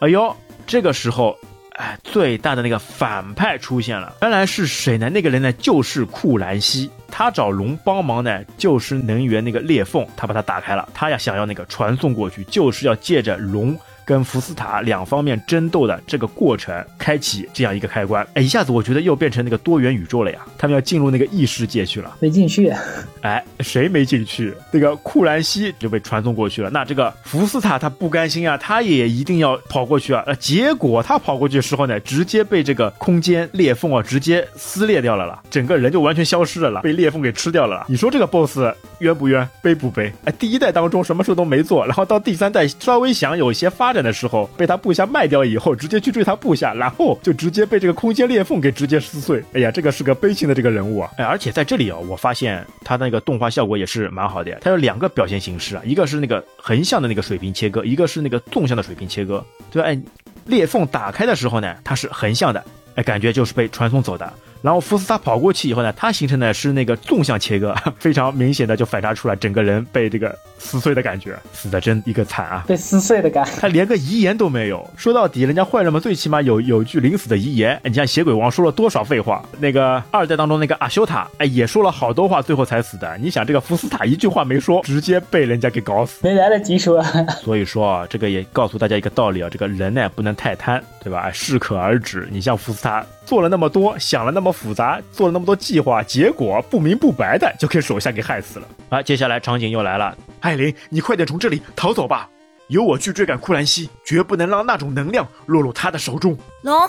哎呦，这个时候，哎，最大的那个反派出现了。原来是谁呢？那个人呢，就是库兰西。他找龙帮忙呢，就是能源那个裂缝，他把它打开了。他要，想要那个传送过去，就是要借着龙。跟福斯塔两方面争斗的这个过程，开启这样一个开关，哎，一下子我觉得又变成那个多元宇宙了呀！他们要进入那个异世界去了，没进去，*laughs* 哎，谁没进去？那个库兰西就被传送过去了。那这个福斯塔他不甘心啊，他也一定要跑过去啊。呃，结果他跑过去的时候呢，直接被这个空间裂缝啊直接撕裂掉了啦，整个人就完全消失了啦，被裂缝给吃掉了啦。你说这个 boss 冤不冤？悲不悲？哎，第一代当中什么事都没做，然后到第三代稍微想有一些发。的时候被他部下卖掉以后，直接去追他部下，然后就直接被这个空间裂缝给直接撕碎。哎呀，这个是个悲情的这个人物啊！哎，而且在这里啊，我发现他那个动画效果也是蛮好的。它有两个表现形式啊，一个是那个横向的那个水平切割，一个是那个纵向的水平切割。对吧？哎，裂缝打开的时候呢，它是横向的，哎，感觉就是被传送走的。然后福斯塔跑过去以后呢，他形成的是那个纵向切割，*laughs* 非常明显的就反差出来，整个人被这个撕碎的感觉，死的真一个惨啊！被撕碎的感，他连个遗言都没有。说到底，人家坏人们，最起码有有句临死的遗言。你像血鬼王说了多少废话？那个二代当中那个阿修塔，哎，也说了好多话，最后才死的。你想这个福斯塔一句话没说，直接被人家给搞死，没来得及说。*laughs* 所以说啊，这个也告诉大家一个道理啊，这个人呢不能太贪，对吧？适可而止。你像福斯塔做了那么多，想了那么复杂，做了。那么多计划，结果不明不白的就给手下给害死了啊！接下来场景又来了，艾琳，你快点从这里逃走吧！由我去追赶库兰西，绝不能让那种能量落入他的手中。龙，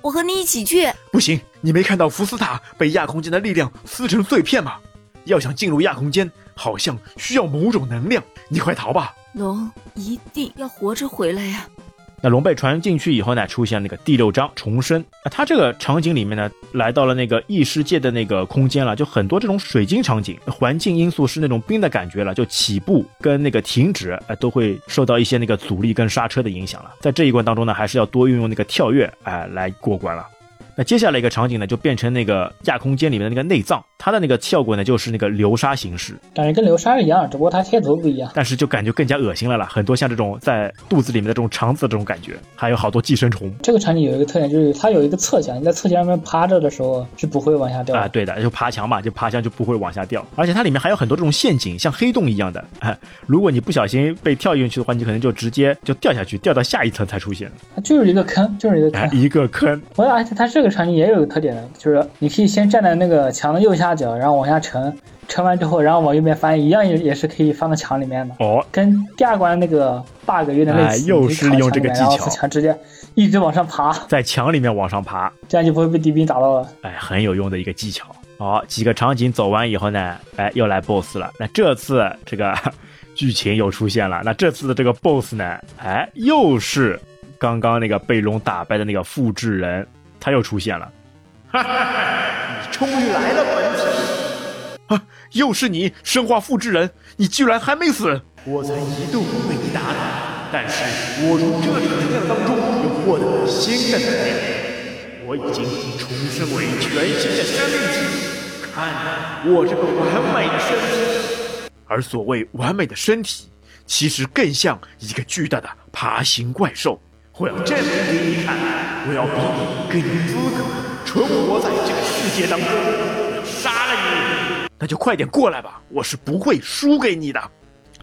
我和你一起去。不行，你没看到福斯塔被亚空间的力量撕成碎片吗？要想进入亚空间，好像需要某种能量。你快逃吧！龙一定要活着回来呀！那龙被传进去以后呢，出现那个第六章重生。那它这个场景里面呢，来到了那个异世界的那个空间了，就很多这种水晶场景，环境因素是那种冰的感觉了，就起步跟那个停止，哎，都会受到一些那个阻力跟刹车的影响了。在这一关当中呢，还是要多运用那个跳跃，哎，来过关了。那接下来一个场景呢，就变成那个亚空间里面的那个内脏，它的那个效果呢，就是那个流沙形式，感觉跟流沙一样，只不过它贴图不一样。但是就感觉更加恶心了啦，很多像这种在肚子里面的这种肠子的这种感觉，还有好多寄生虫。这个场景有一个特点，就是它有一个侧墙，你在侧墙上面趴着的时候是不会往下掉啊。对的，就爬墙嘛，就爬墙就不会往下掉。而且它里面还有很多这种陷阱，像黑洞一样的，哎，如果你不小心被跳进去的话，你可能就直接就掉下去，掉到下一层才出现。它就是一个坑，就是一个坑，一个坑。我而且它这个场景也有个特。点就是你可以先站在那个墙的右下角，然后往下沉，沉完之后，然后往右边翻，一样也也是可以放到墙里面的。哦，跟第二关那个 bug 有点类似，又是利用这个技巧，墙直接一直往上爬，在墙里面往上爬，*laughs* 这样就不会被敌兵打到了。哎，很有用的一个技巧。好，几个场景走完以后呢，哎，又来 boss 了。那这次这个 *laughs* 剧情又出现了。那这次的这个 boss 呢，哎，又是刚刚那个被龙打败的那个复制人，他又出现了。哈哈，你终于来了，本体！啊，又是你，生化复制人！你居然还没死！我曾一度被你打倒，但是我从这里能量当中又获得了新的能量，我已经重生为全新的生命体。看，我这个完美的身体！而所谓完美的身体，其实更像一个巨大的爬行怪兽。我要证明给你看，我要比你更有资格。存活在这个世界当中，杀了你！那就快点过来吧，我是不会输给你的。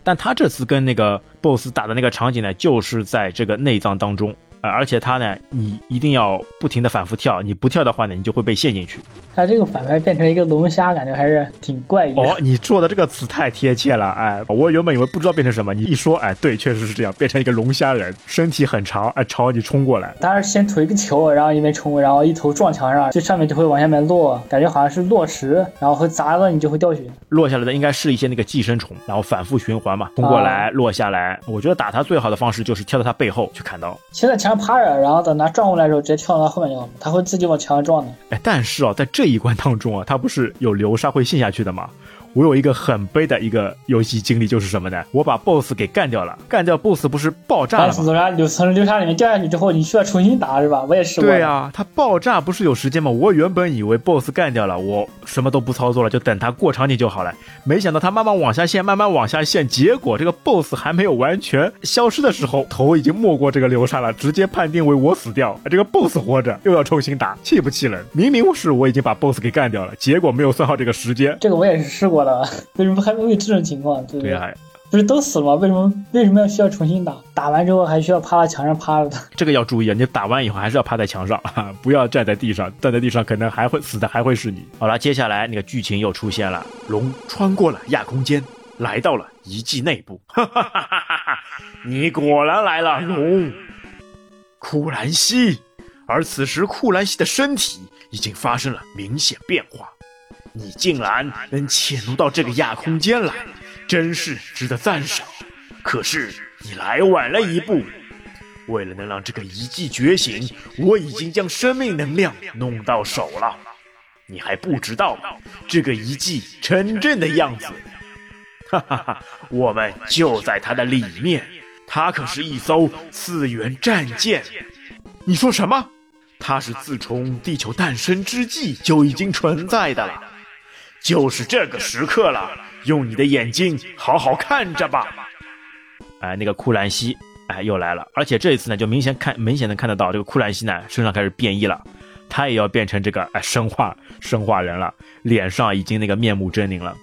但他这次跟那个 BOSS 打的那个场景呢，就是在这个内脏当中。呃，而且它呢，你一定要不停的反复跳，你不跳的话呢，你就会被陷进去。它这个反派变成一个龙虾，感觉还是挺怪异的。哦，你做的这个词太贴切了，哎，我原本以为不知道变成什么，你一说，哎，对，确实是这样，变成一个龙虾人，身体很长，哎，朝你冲过来。他是先吐一个球，然后一边冲，然后一头撞墙上，这上面就会往下面落，感觉好像是落石，然后会砸到你就会掉血。落下来的应该是一些那个寄生虫，然后反复循环嘛，冲过来落下来。我觉得打它最好的方式就是跳到它背后去砍刀，现在墙上趴着，然后等他转过来的时候直接跳到他后面就，他会自己往墙上撞的。哎，但是啊，在这一关当中啊。他不是有流沙会陷下去的吗？我有一个很悲的一个游戏经历，就是什么呢？我把 BOSS 给干掉了，干掉 BOSS 不是爆炸了吗？从流从流沙里面掉下去之后，你需要重新打是吧？我也试过。对啊，它爆炸不是有时间吗？我原本以为 BOSS 干掉了，我什么都不操作了，就等它过场景就好了。没想到它慢慢往下陷，慢慢往下陷，结果这个 BOSS 还没有完全消失的时候，头已经没过这个流沙了，直接判定为我死掉，这个 BOSS 活着，又要重新打，气不气人？明明是我已经把 BOSS 给干掉了，结果没有算好这个时间。这个我也是试过的，*laughs* 为什么？还会有这种情况，对不对？不是都死了吗？为什么为什么要需要重新打？打完之后还需要趴在墙上趴着的？这个要注意啊！你打完以后还是要趴在墙上，不要站在地上。站在地上可能还会死的，还会是你。好了，接下来那个剧情又出现了，龙穿过了亚空间，来到了遗迹内部。*laughs* 哈哈哈哈哈！你果然来了，龙。库兰西，而此时库兰西的身体已经发生了明显变化。你竟然能潜入到这个亚空间来，真是值得赞赏。可是你来晚了一步。为了能让这个遗迹觉醒，我已经将生命能量弄到手了。你还不知道这个遗迹真正的样子。哈哈哈，我们就在它的里面。它可是一艘次元战舰。你说什么？它是自从地球诞生之际就已经存在的了。就是这个时刻了，用你的眼睛好好看着吧。哎，那个库兰西，哎，又来了，而且这一次呢，就明显看，明显能看得到，这个库兰西呢，身上开始变异了，他也要变成这个哎生化生化人了，脸上已经那个面目狰狞了。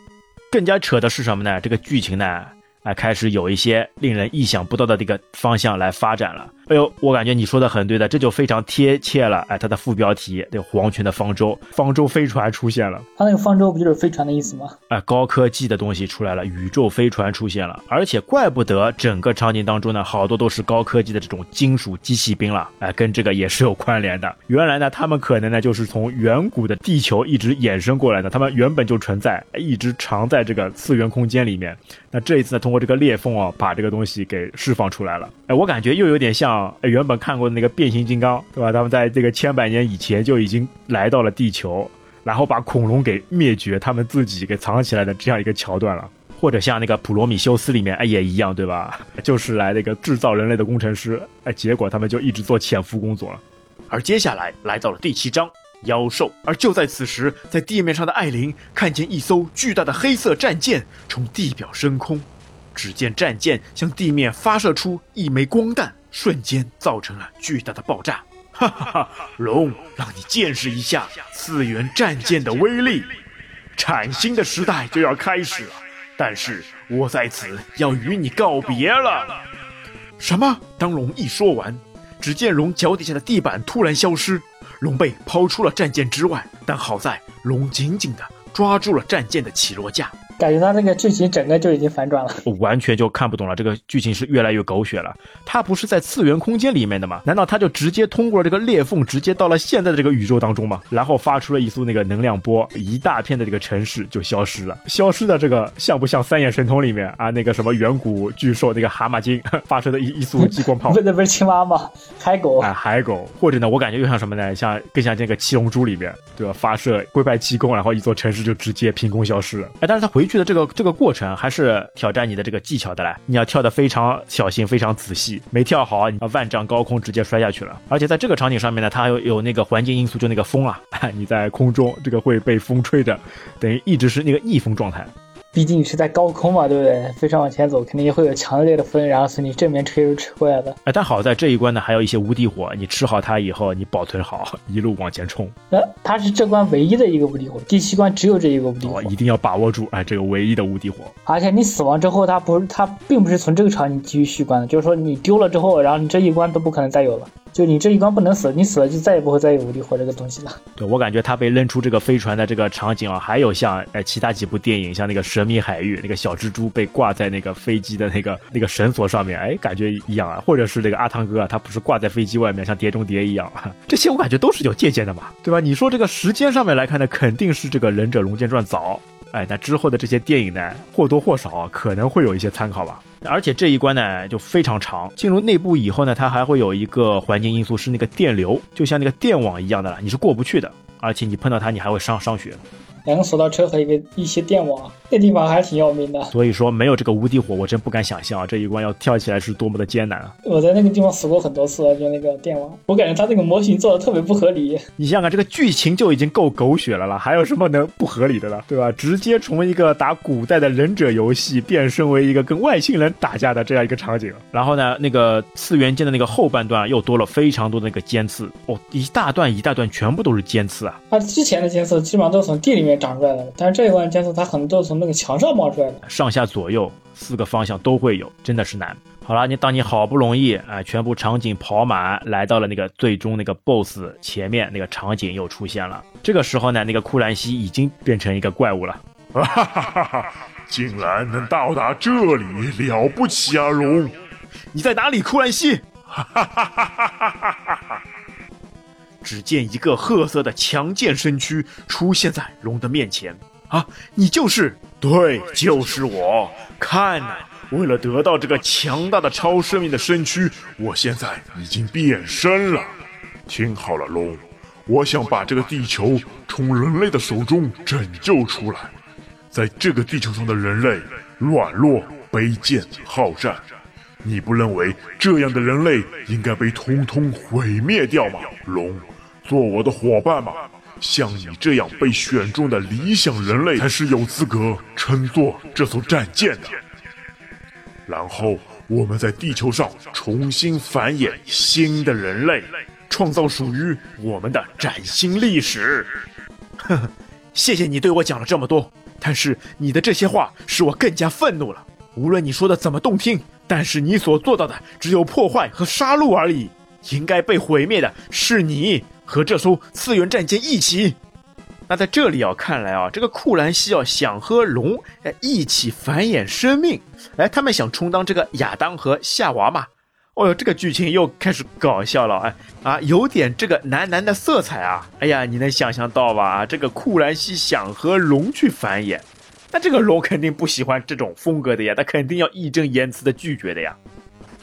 更加扯的是什么呢？这个剧情呢，哎，开始有一些令人意想不到的这个方向来发展了。哎呦，我感觉你说的很对的，这就非常贴切了。哎，它的副标题“对黄泉的方舟”，方舟飞船出现了。它那个方舟不就是飞船的意思吗？哎，高科技的东西出来了，宇宙飞船出现了，而且怪不得整个场景当中呢，好多都是高科技的这种金属机器兵了。哎，跟这个也是有关联的。原来呢，他们可能呢就是从远古的地球一直衍生过来的，他们原本就存在，一直藏在这个次元空间里面。那这一次呢，通过这个裂缝啊，把这个东西给释放出来了。哎，我感觉又有点像。原本看过的那个变形金刚，对吧？他们在这个千百年以前就已经来到了地球，然后把恐龙给灭绝，他们自己给藏起来的这样一个桥段了。或者像那个普罗米修斯里面，哎，也一样，对吧？就是来那个制造人类的工程师，哎，结果他们就一直做潜伏工作了。而接下来来到了第七章妖兽，而就在此时，在地面上的艾琳看见一艘巨大的黑色战舰从地表升空，只见战舰向地面发射出一枚光弹。瞬间造成了巨大的爆炸，哈哈哈！龙，让你见识一下次元战舰的威力。崭新的时代就要开始了，但是我在此要与你告别了。什么？当龙一说完，只见龙脚底下的地板突然消失，龙被抛出了战舰之外。但好在龙紧紧地抓住了战舰的起落架。感觉他那个剧情整个就已经反转了，我完全就看不懂了。这个剧情是越来越狗血了。他不是在次元空间里面的吗？难道他就直接通过了这个裂缝，直接到了现在的这个宇宙当中吗？然后发出了一束那个能量波，一大片的这个城市就消失了。消失的这个像不像三眼神通里面啊？那个什么远古巨兽那个蛤蟆精 *laughs* 发射的一一束激光炮？*laughs* 不是不是青蛙吗？海狗啊，海狗。或者呢，我感觉又像什么呢？像更像这个七龙珠里面，对吧？发射龟派气功，然后一座城市就直接凭空消失了。哎，但是他回去的这个这个过。程还是挑战你的这个技巧的嘞，你要跳得非常小心、非常仔细，没跳好，你要万丈高空直接摔下去了。而且在这个场景上面呢，它还有有那个环境因素，就那个风啊，*laughs* 你在空中这个会被风吹着，等于一直是那个逆风状态。毕竟你是在高空嘛，对不对？飞船往前走，肯定会有强烈的风，然后从你正面吹吹过来的。哎，但好在这一关呢，还有一些无敌火，你吃好它以后，你保存好，一路往前冲。那它是这关唯一的一个无敌火，第七关只有这一个无敌火，一定要把握住哎，这个唯一的无敌火。而且你死亡之后，它不是它并不是从这个场景继续续关的，就是说你丢了之后，然后你这一关都不可能再有了。就你这一关不能死，你死了就再也不会再有无敌火这个东西了。对我感觉他被扔出这个飞船的这个场景啊，还有像呃其他几部电影，像那个《神秘海域》，那个小蜘蛛被挂在那个飞机的那个那个绳索上面，哎，感觉一样啊。或者是这个阿汤哥啊，他不是挂在飞机外面，像碟中谍一样，*laughs* 这些我感觉都是有借鉴的嘛，对吧？你说这个时间上面来看呢，肯定是这个《忍者龙剑传》早，哎，那之后的这些电影呢，或多或少可能会有一些参考吧。而且这一关呢就非常长，进入内部以后呢，它还会有一个环境因素是那个电流，就像那个电网一样的了，你是过不去的，而且你碰到它你还会伤伤血。两个索道车和一个一些电网，那地方还是挺要命的。所以说没有这个无敌火，我真不敢想象啊，这一关要跳起来是多么的艰难啊！我在那个地方死过很多次，就那个电网，我感觉他这个模型做的特别不合理。你想想，这个剧情就已经够狗血了了，还有什么能不合理的了，对吧？直接从一个打古代的忍者游戏变身为一个跟外星人打架的这样一个场景。然后呢，那个次元间的那个后半段又多了非常多的那个尖刺哦，一大段一大段全部都是尖刺啊！它之前的尖刺基本上都是从地里面长出来的，但是。这一关尖刺，它很多都是从那个墙上冒出来的，上下左右四个方向都会有，真的是难。好了，你当你好不容易啊，全部场景跑满，来到了那个最终那个 BOSS 前面，那个场景又出现了。这个时候呢，那个库兰西已经变成一个怪物了。哈哈哈哈！竟然能到达这里，了不起啊，龙！*laughs* 你在哪里，库兰西？哈哈哈哈哈哈！只见一个褐色的强健身躯出现在龙的面前。啊，你就是？对，就是我。看呐，为了得到这个强大的超生命的身躯，我现在已经变身了。听好了，龙，我想把这个地球从人类的手中拯救出来。在这个地球上的人类软弱、卑贱、好战，你不认为这样的人类应该被通通毁灭掉吗？龙，做我的伙伴吧。像你这样被选中的理想人类，才是有资格乘坐这艘战舰的。然后，我们在地球上重新繁衍新的人类，创造属于我们的崭新历史。呵呵，谢谢你对我讲了这么多，但是你的这些话使我更加愤怒了。无论你说的怎么动听，但是你所做到的只有破坏和杀戮而已。应该被毁灭的是你。和这艘次元战舰一起，那在这里啊，看来啊，这个库兰西啊想和龙哎一起繁衍生命，哎，他们想充当这个亚当和夏娃嘛？哦哟，这个剧情又开始搞笑了，哎啊，有点这个男男的色彩啊！哎呀，你能想象到吧？这个库兰西想和龙去繁衍，那这个龙肯定不喜欢这种风格的呀，他肯定要义正言辞的拒绝的呀。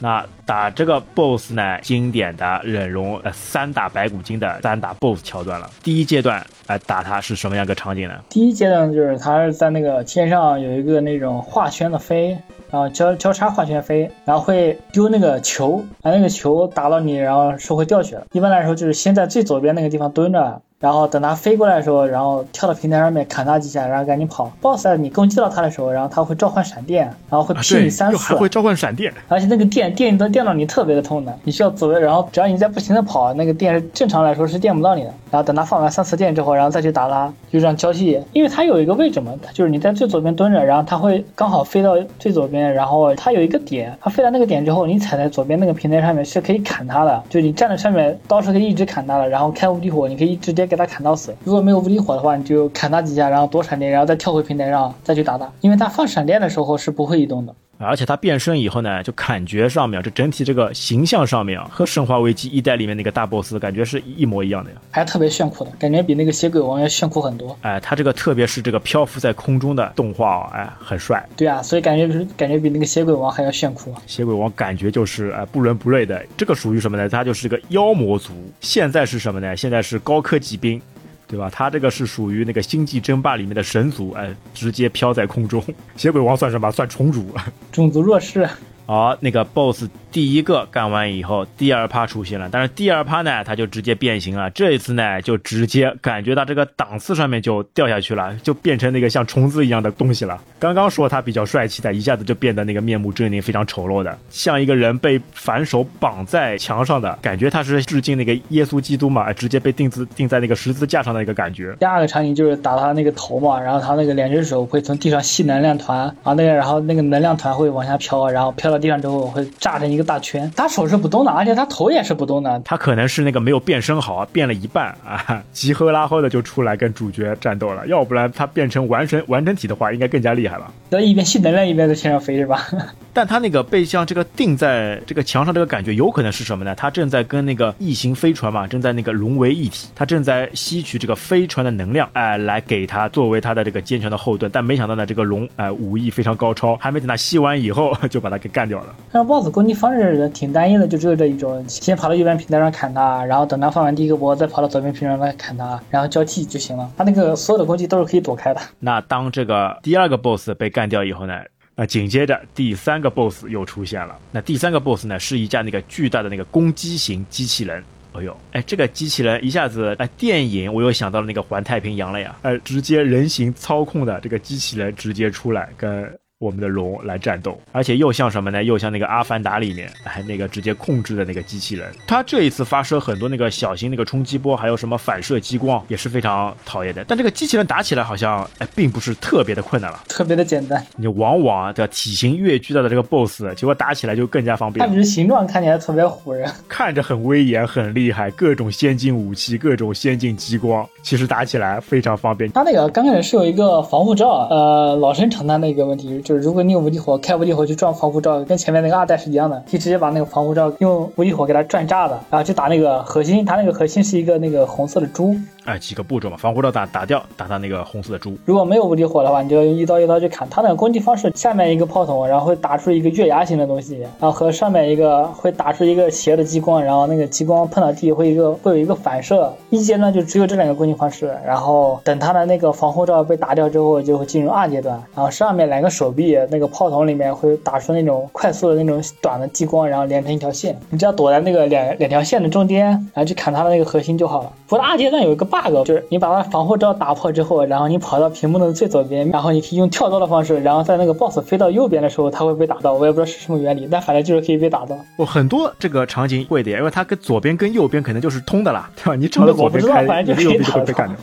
那打这个 boss 呢，经典的忍龙呃三打白骨精的三打 boss 桥段了。第一阶段哎打他是什么样个场景呢？第一阶段就是他是在那个天上有一个那种画圈的飞，然后交交叉画圈飞，然后会丢那个球，把那个球打到你，然后是会掉血的。一般来说就是先在最左边那个地方蹲着。然后等它飞过来的时候，然后跳到平台上面砍它几下，然后赶紧跑。BOSS 你攻击到它的时候，然后它会召唤闪电，然后会劈你三次，还会召唤闪电，而且那个电电都电到你特别的痛的，你需要左右，然后只要你在不停的跑，那个电正常来说是电不到你的。然后等它放完三次电之后，然后再去打它，就这样交替。因为它有一个位置嘛，就是你在最左边蹲着，然后它会刚好飞到最左边，然后它有一个点，它飞到那个点之后，你踩在左边那个平台上面是可以砍它的，就你站在上面，刀是可以一直砍它的，然后开无敌火，你可以直接给他砍到死。如果没有无敌火的话，你就砍他几下，然后躲闪电，然后再跳回平台上再去打他，因为他放闪电的时候是不会移动的。而且它变身以后呢，就感觉上面就整体这个形象上面啊，和《生化危机》一代里面那个大 boss 感觉是一模一样的呀，还特别炫酷的感觉，比那个血鬼王要炫酷很多。哎，它这个特别是这个漂浮在空中的动画啊，哎，很帅。对啊，所以感觉是感觉比那个血鬼王还要炫酷。血鬼王感觉就是哎不伦不类的，这个属于什么呢？它就是个妖魔族。现在是什么呢？现在是高科技兵。对吧？他这个是属于那个星际争霸里面的神族，哎，直接飘在空中。*laughs* 邪鬼王算什么？算虫族，*laughs* 种族弱势。好，那个 BOSS 第一个干完以后，第二趴出现了，但是第二趴呢，他就直接变形了。这一次呢，就直接感觉到这个档次上面就掉下去了，就变成那个像虫子一样的东西了。刚刚说他比较帅气的，一下子就变得那个面目狰狞、非常丑陋的，像一个人被反手绑在墙上的感觉。他是致敬那个耶稣基督嘛，直接被钉子钉在那个十字架上的一个感觉。第二个场景就是打他那个头嘛，然后他那个两只手会从地上吸能量团，啊那个然后那个能量团会往下飘，然后飘到地上之后会炸成一个大圈。他手是不动的，而且他头也是不动的。他可能是那个没有变身好，变了一半啊，*laughs* 急呵拉呵的就出来跟主角战斗了。要不然他变成完成完整体的话，应该更加厉害了。那一边吸能量一边在天上飞是吧？但他那个被像这个钉在这个墙上这个感觉，有可能是什么呢？他正在跟那个异形飞船嘛，正在那个融为一体，他正在吸取这个飞船的能量，哎，来给他作为他的这个坚强的后盾。但没想到呢，这个龙哎武艺非常高超，还没等他吸完以后，*laughs* 就把他给干掉了。那 BOSS 攻击方式挺单一的，就只有这一种：先跑到右边平台上砍他，然后等他放完第一个波，再跑到左边平台上来砍他，然后交替就行了。他那个所有的攻击都是可以躲开的。那当这个第二个 BOSS 被干掉以后呢？那紧接着第三个 BOSS 又出现了。那第三个 BOSS 呢，是一架那个巨大的那个攻击型机器人。哎呦，哎，这个机器人一下子，哎，电影我又想到了那个环太平洋了呀。哎，直接人形操控的这个机器人直接出来跟。我们的龙来战斗，而且又像什么呢？又像那个《阿凡达》里面，*laughs* 哎，那个直接控制的那个机器人。它这一次发射很多那个小型那个冲击波，还有什么反射激光，也是非常讨厌的。但这个机器人打起来好像哎，并不是特别的困难了，特别的简单。你往往的体型越巨大的这个 BOSS，结果打起来就更加方便。它只是形状看起来特别唬人，看着很威严、很厉害，各种先进武器、各种先进激光，其实打起来非常方便。它那个刚开始是有一个防护罩，呃，老生常谈的一个问题就是，如果你用无敌火。开无敌火去撞防护罩，跟前面那个二代是一样的，可以直接把那个防护罩用无敌火给它转炸的，然后去打那个核心。它那个核心是一个那个红色的珠。哎，几个步骤嘛，防护罩打打掉，打到那个红色的猪。如果没有无敌火的话，你就用一刀一刀去砍。它的攻击方式，下面一个炮筒，然后会打出一个月牙形的东西，然后和上面一个会打出一个斜的激光，然后那个激光碰到地会一个会有一个反射。一阶段就只有这两个攻击方式，然后等它的那个防护罩被打掉之后，就会进入二阶段。然后上面两个手臂那个炮筒里面会打出那种快速的那种短的激光，然后连成一条线。你只要躲在那个两两条线的中间，然后去砍它的那个核心就好了。不过二阶段有一个 bug，就是你把它防护罩打破之后，然后你跑到屏幕的最左边，然后你可以用跳刀的方式，然后在那个 boss 飞到右边的时候，它会被打到。我也不知道是什么原理，但反正就是可以被打到。我很多这个场景会的呀，因为它跟左边跟右边可能就是通的啦，对吧？你朝着左边开，你右边就会被干掉。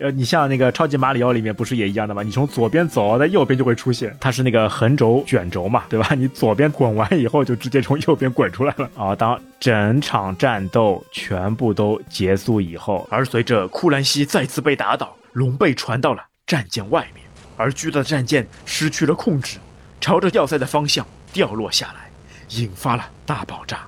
呃，你像那个超级马里奥里面不是也一样的吗？你从左边走，在右边就会出现，它是那个横轴卷轴嘛，对吧？你左边滚完以后，就直接从右边滚出来了。啊，*laughs* 当整场战斗全部都结束以后，而随着库兰西再次被打倒，龙被传到了战舰外面，而巨大的战舰失去了控制，朝着要塞的方向掉落下来，引发了大爆炸，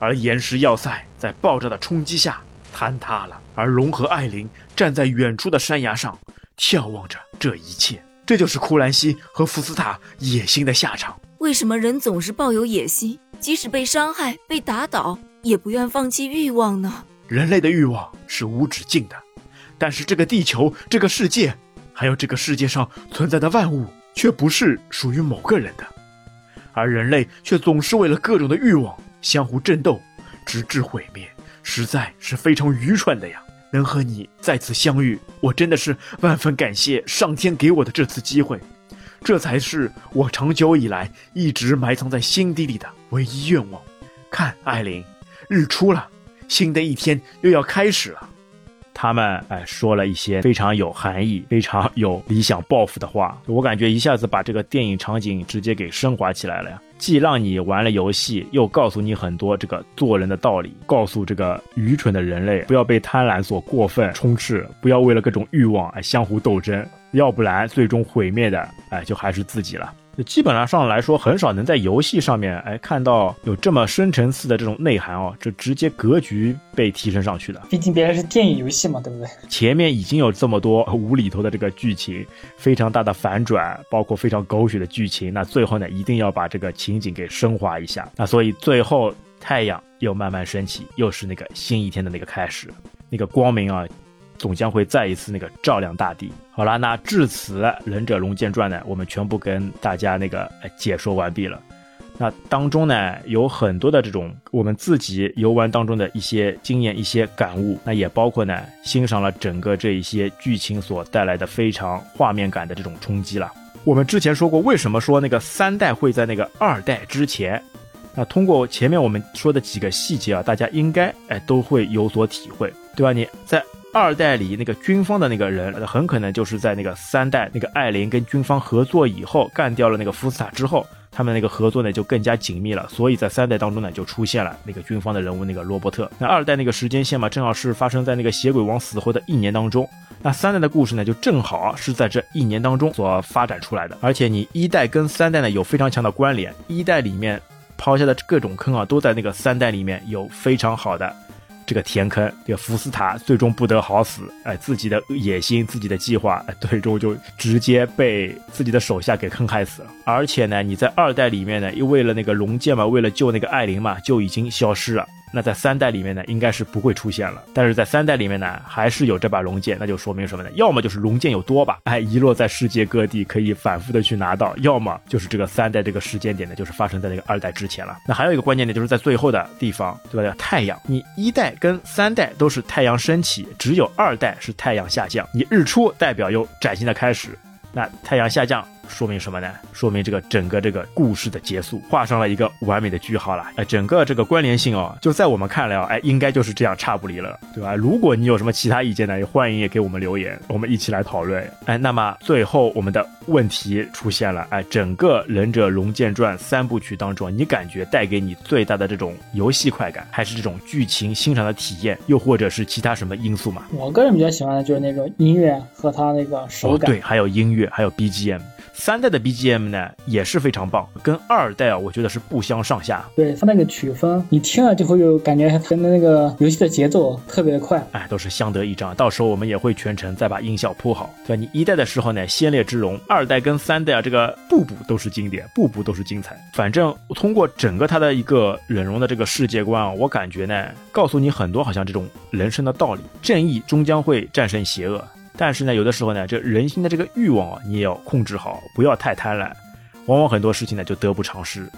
而岩石要塞在爆炸的冲击下坍塌了，而龙和艾琳。站在远处的山崖上，眺望着这一切，这就是库兰西和福斯塔野心的下场。为什么人总是抱有野心，即使被伤害、被打倒，也不愿放弃欲望呢？人类的欲望是无止境的，但是这个地球、这个世界，还有这个世界上存在的万物，却不是属于某个人的，而人类却总是为了各种的欲望相互争斗，直至毁灭，实在是非常愚蠢的呀。能和你再次相遇，我真的是万分感谢上天给我的这次机会，这才是我长久以来一直埋藏在心底里的唯一愿望。看，艾琳，日出了，新的一天又要开始了。他们哎说了一些非常有含义、非常有理想抱负的话，我感觉一下子把这个电影场景直接给升华起来了呀。既让你玩了游戏，又告诉你很多这个做人的道理，告诉这个愚蠢的人类不要被贪婪所过分充斥，不要为了各种欲望而相互斗争，要不然最终毁灭的哎就还是自己了。基本上上来说，很少能在游戏上面哎看到有这么深层次的这种内涵哦，这直接格局被提升上去的。毕竟别人是电影游戏嘛，对不对？前面已经有这么多无厘头的这个剧情，非常大的反转，包括非常狗血的剧情，那最后呢，一定要把这个情景给升华一下。那所以最后太阳又慢慢升起，又是那个新一天的那个开始，那个光明啊。总将会再一次那个照亮大地。好了，那至此《忍者龙剑传》呢，我们全部跟大家那个解说完毕了。那当中呢，有很多的这种我们自己游玩当中的一些经验、一些感悟，那也包括呢，欣赏了整个这一些剧情所带来的非常画面感的这种冲击了。我们之前说过，为什么说那个三代会在那个二代之前？那通过前面我们说的几个细节啊，大家应该哎都会有所体会，对吧？你在二代里那个军方的那个人，很可能就是在那个三代那个艾琳跟军方合作以后，干掉了那个福斯塔之后。他们那个合作呢就更加紧密了，所以在三代当中呢就出现了那个军方的人物那个罗伯特。那二代那个时间线嘛，正好是发生在那个血鬼王死后的一年当中。那三代的故事呢，就正好是在这一年当中所发展出来的。而且你一代跟三代呢有非常强的关联，一代里面抛下的各种坑啊，都在那个三代里面有非常好的。这个填坑，这个福斯塔最终不得好死，哎，自己的野心、自己的计划，哎，最终就直接被自己的手下给坑害死了。而且呢，你在二代里面呢，又为了那个龙剑嘛，为了救那个艾琳嘛，就已经消失了。那在三代里面呢，应该是不会出现了。但是在三代里面呢，还是有这把龙剑，那就说明什么呢？要么就是龙剑有多把，哎，遗落在世界各地，可以反复的去拿到；要么就是这个三代这个时间点呢，就是发生在那个二代之前了。那还有一个关键点，就是在最后的地方，对吧？太阳，你一代跟三代都是太阳升起，只有二代是太阳下降。你日出代表有崭新的开始，那太阳下降。说明什么呢？说明这个整个这个故事的结束，画上了一个完美的句号了。哎，整个这个关联性哦，就在我们看来哦，哎，应该就是这样差不离了，对吧？如果你有什么其他意见呢，也欢迎也给我们留言，我们一起来讨论。哎，那么最后我们的问题出现了，哎，整个《忍者龙剑传》三部曲当中，你感觉带给你最大的这种游戏快感，还是这种剧情欣赏的体验，又或者是其他什么因素嘛？我个人比较喜欢的就是那种音乐和它那个手感，对，还有音乐，还有 BGM。三代的 BGM 呢也是非常棒，跟二代啊，我觉得是不相上下。对它那个曲风，你听了就会有感觉，跟那个游戏的节奏特别的快，哎，都是相得益彰。到时候我们也会全程再把音效铺好。对你一代的时候呢，先烈之龙；二代跟三代啊，这个步步都是经典，步步都是精彩。反正通过整个它的一个忍容的这个世界观啊，我感觉呢，告诉你很多好像这种人生的道理，正义终将会战胜邪恶。但是呢，有的时候呢，这人心的这个欲望啊，你也要控制好，不要太贪婪，往往很多事情呢就得不偿失。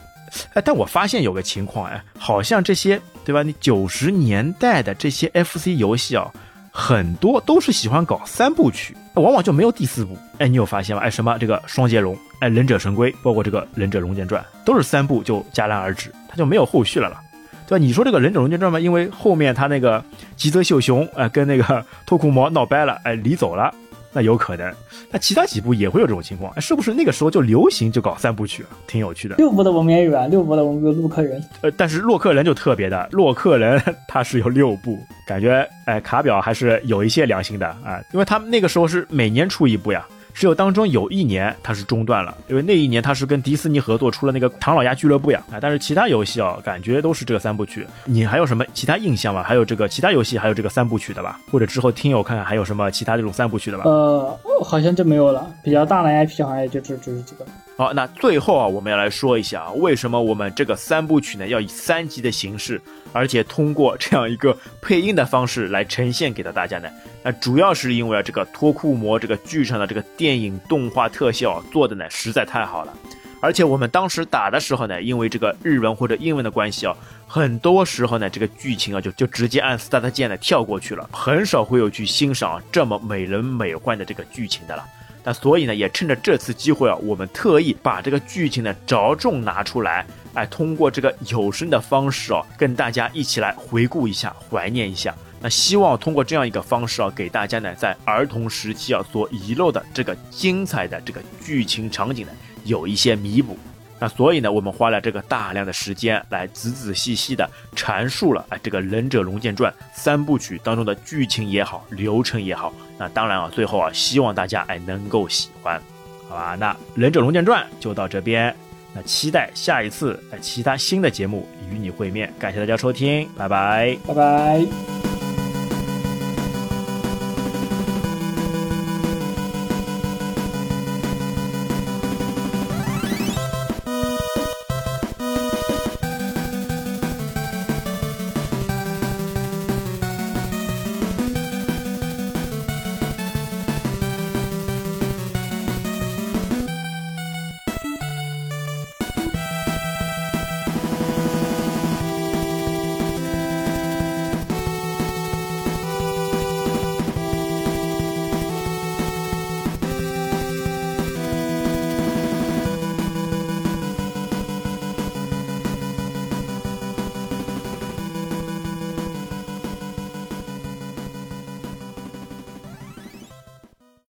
哎，但我发现有个情况，哎，好像这些对吧？你九十年代的这些 FC 游戏啊，很多都是喜欢搞三部曲，往往就没有第四部。哎，你有发现吗？哎，什么这个双截龙，哎，忍者神龟，包括这个忍者龙剑传，都是三部就戛然而止，它就没有后续了了。对吧？你说这个《忍者龙剑传》嘛，因为后面他那个吉泽秀雄哎跟那个 *laughs* 托库摩闹掰了，哎离走了，那有可能。那其他几部也会有这种情况，是不是那个时候就流行就搞三部曲了？挺有趣的。六部的我们也有啊，六部的我们有洛克人。呃，但是洛克人就特别的，洛克人他是有六部，感觉哎卡表还是有一些良心的啊，因为他们那个时候是每年出一部呀。只有当中有一年它是中断了，因为那一年它是跟迪士尼合作出了那个唐老鸭俱乐部呀啊！但是其他游戏哦，感觉都是这个三部曲。你还有什么其他印象吗？还有这个其他游戏还有这个三部曲的吧？或者之后听友看看还有什么其他这种三部曲的吧？呃，好像就没有了。比较大的 IP 好像也就只只是这个。好，那最后啊，我们要来说一下啊为什么我们这个三部曲呢要以三集的形式，而且通过这样一个配音的方式来呈现给到大家呢？那主要是因为啊，这个托库摩这个剧场的这个电影动画特效做的呢实在太好了，而且我们当时打的时候呢，因为这个日文或者英文的关系啊，很多时候呢这个剧情啊就就直接按 start 键呢跳过去了，很少会有去欣赏这么美轮美奂的这个剧情的了。那所以呢，也趁着这次机会啊，我们特意把这个剧情呢着重拿出来，哎，通过这个有声的方式啊，跟大家一起来回顾一下，怀念一下。那希望通过这样一个方式啊，给大家呢在儿童时期啊所遗漏的这个精彩的这个剧情场景呢有一些弥补。那所以呢，我们花了这个大量的时间来仔仔细细的阐述了哎这个《忍者龙剑传》三部曲当中的剧情也好，流程也好。那当然啊，最后啊，希望大家哎能够喜欢，好吧？那《忍者龙剑传》就到这边，那期待下一次哎其他新的节目与你会面。感谢大家收听，拜拜，拜拜。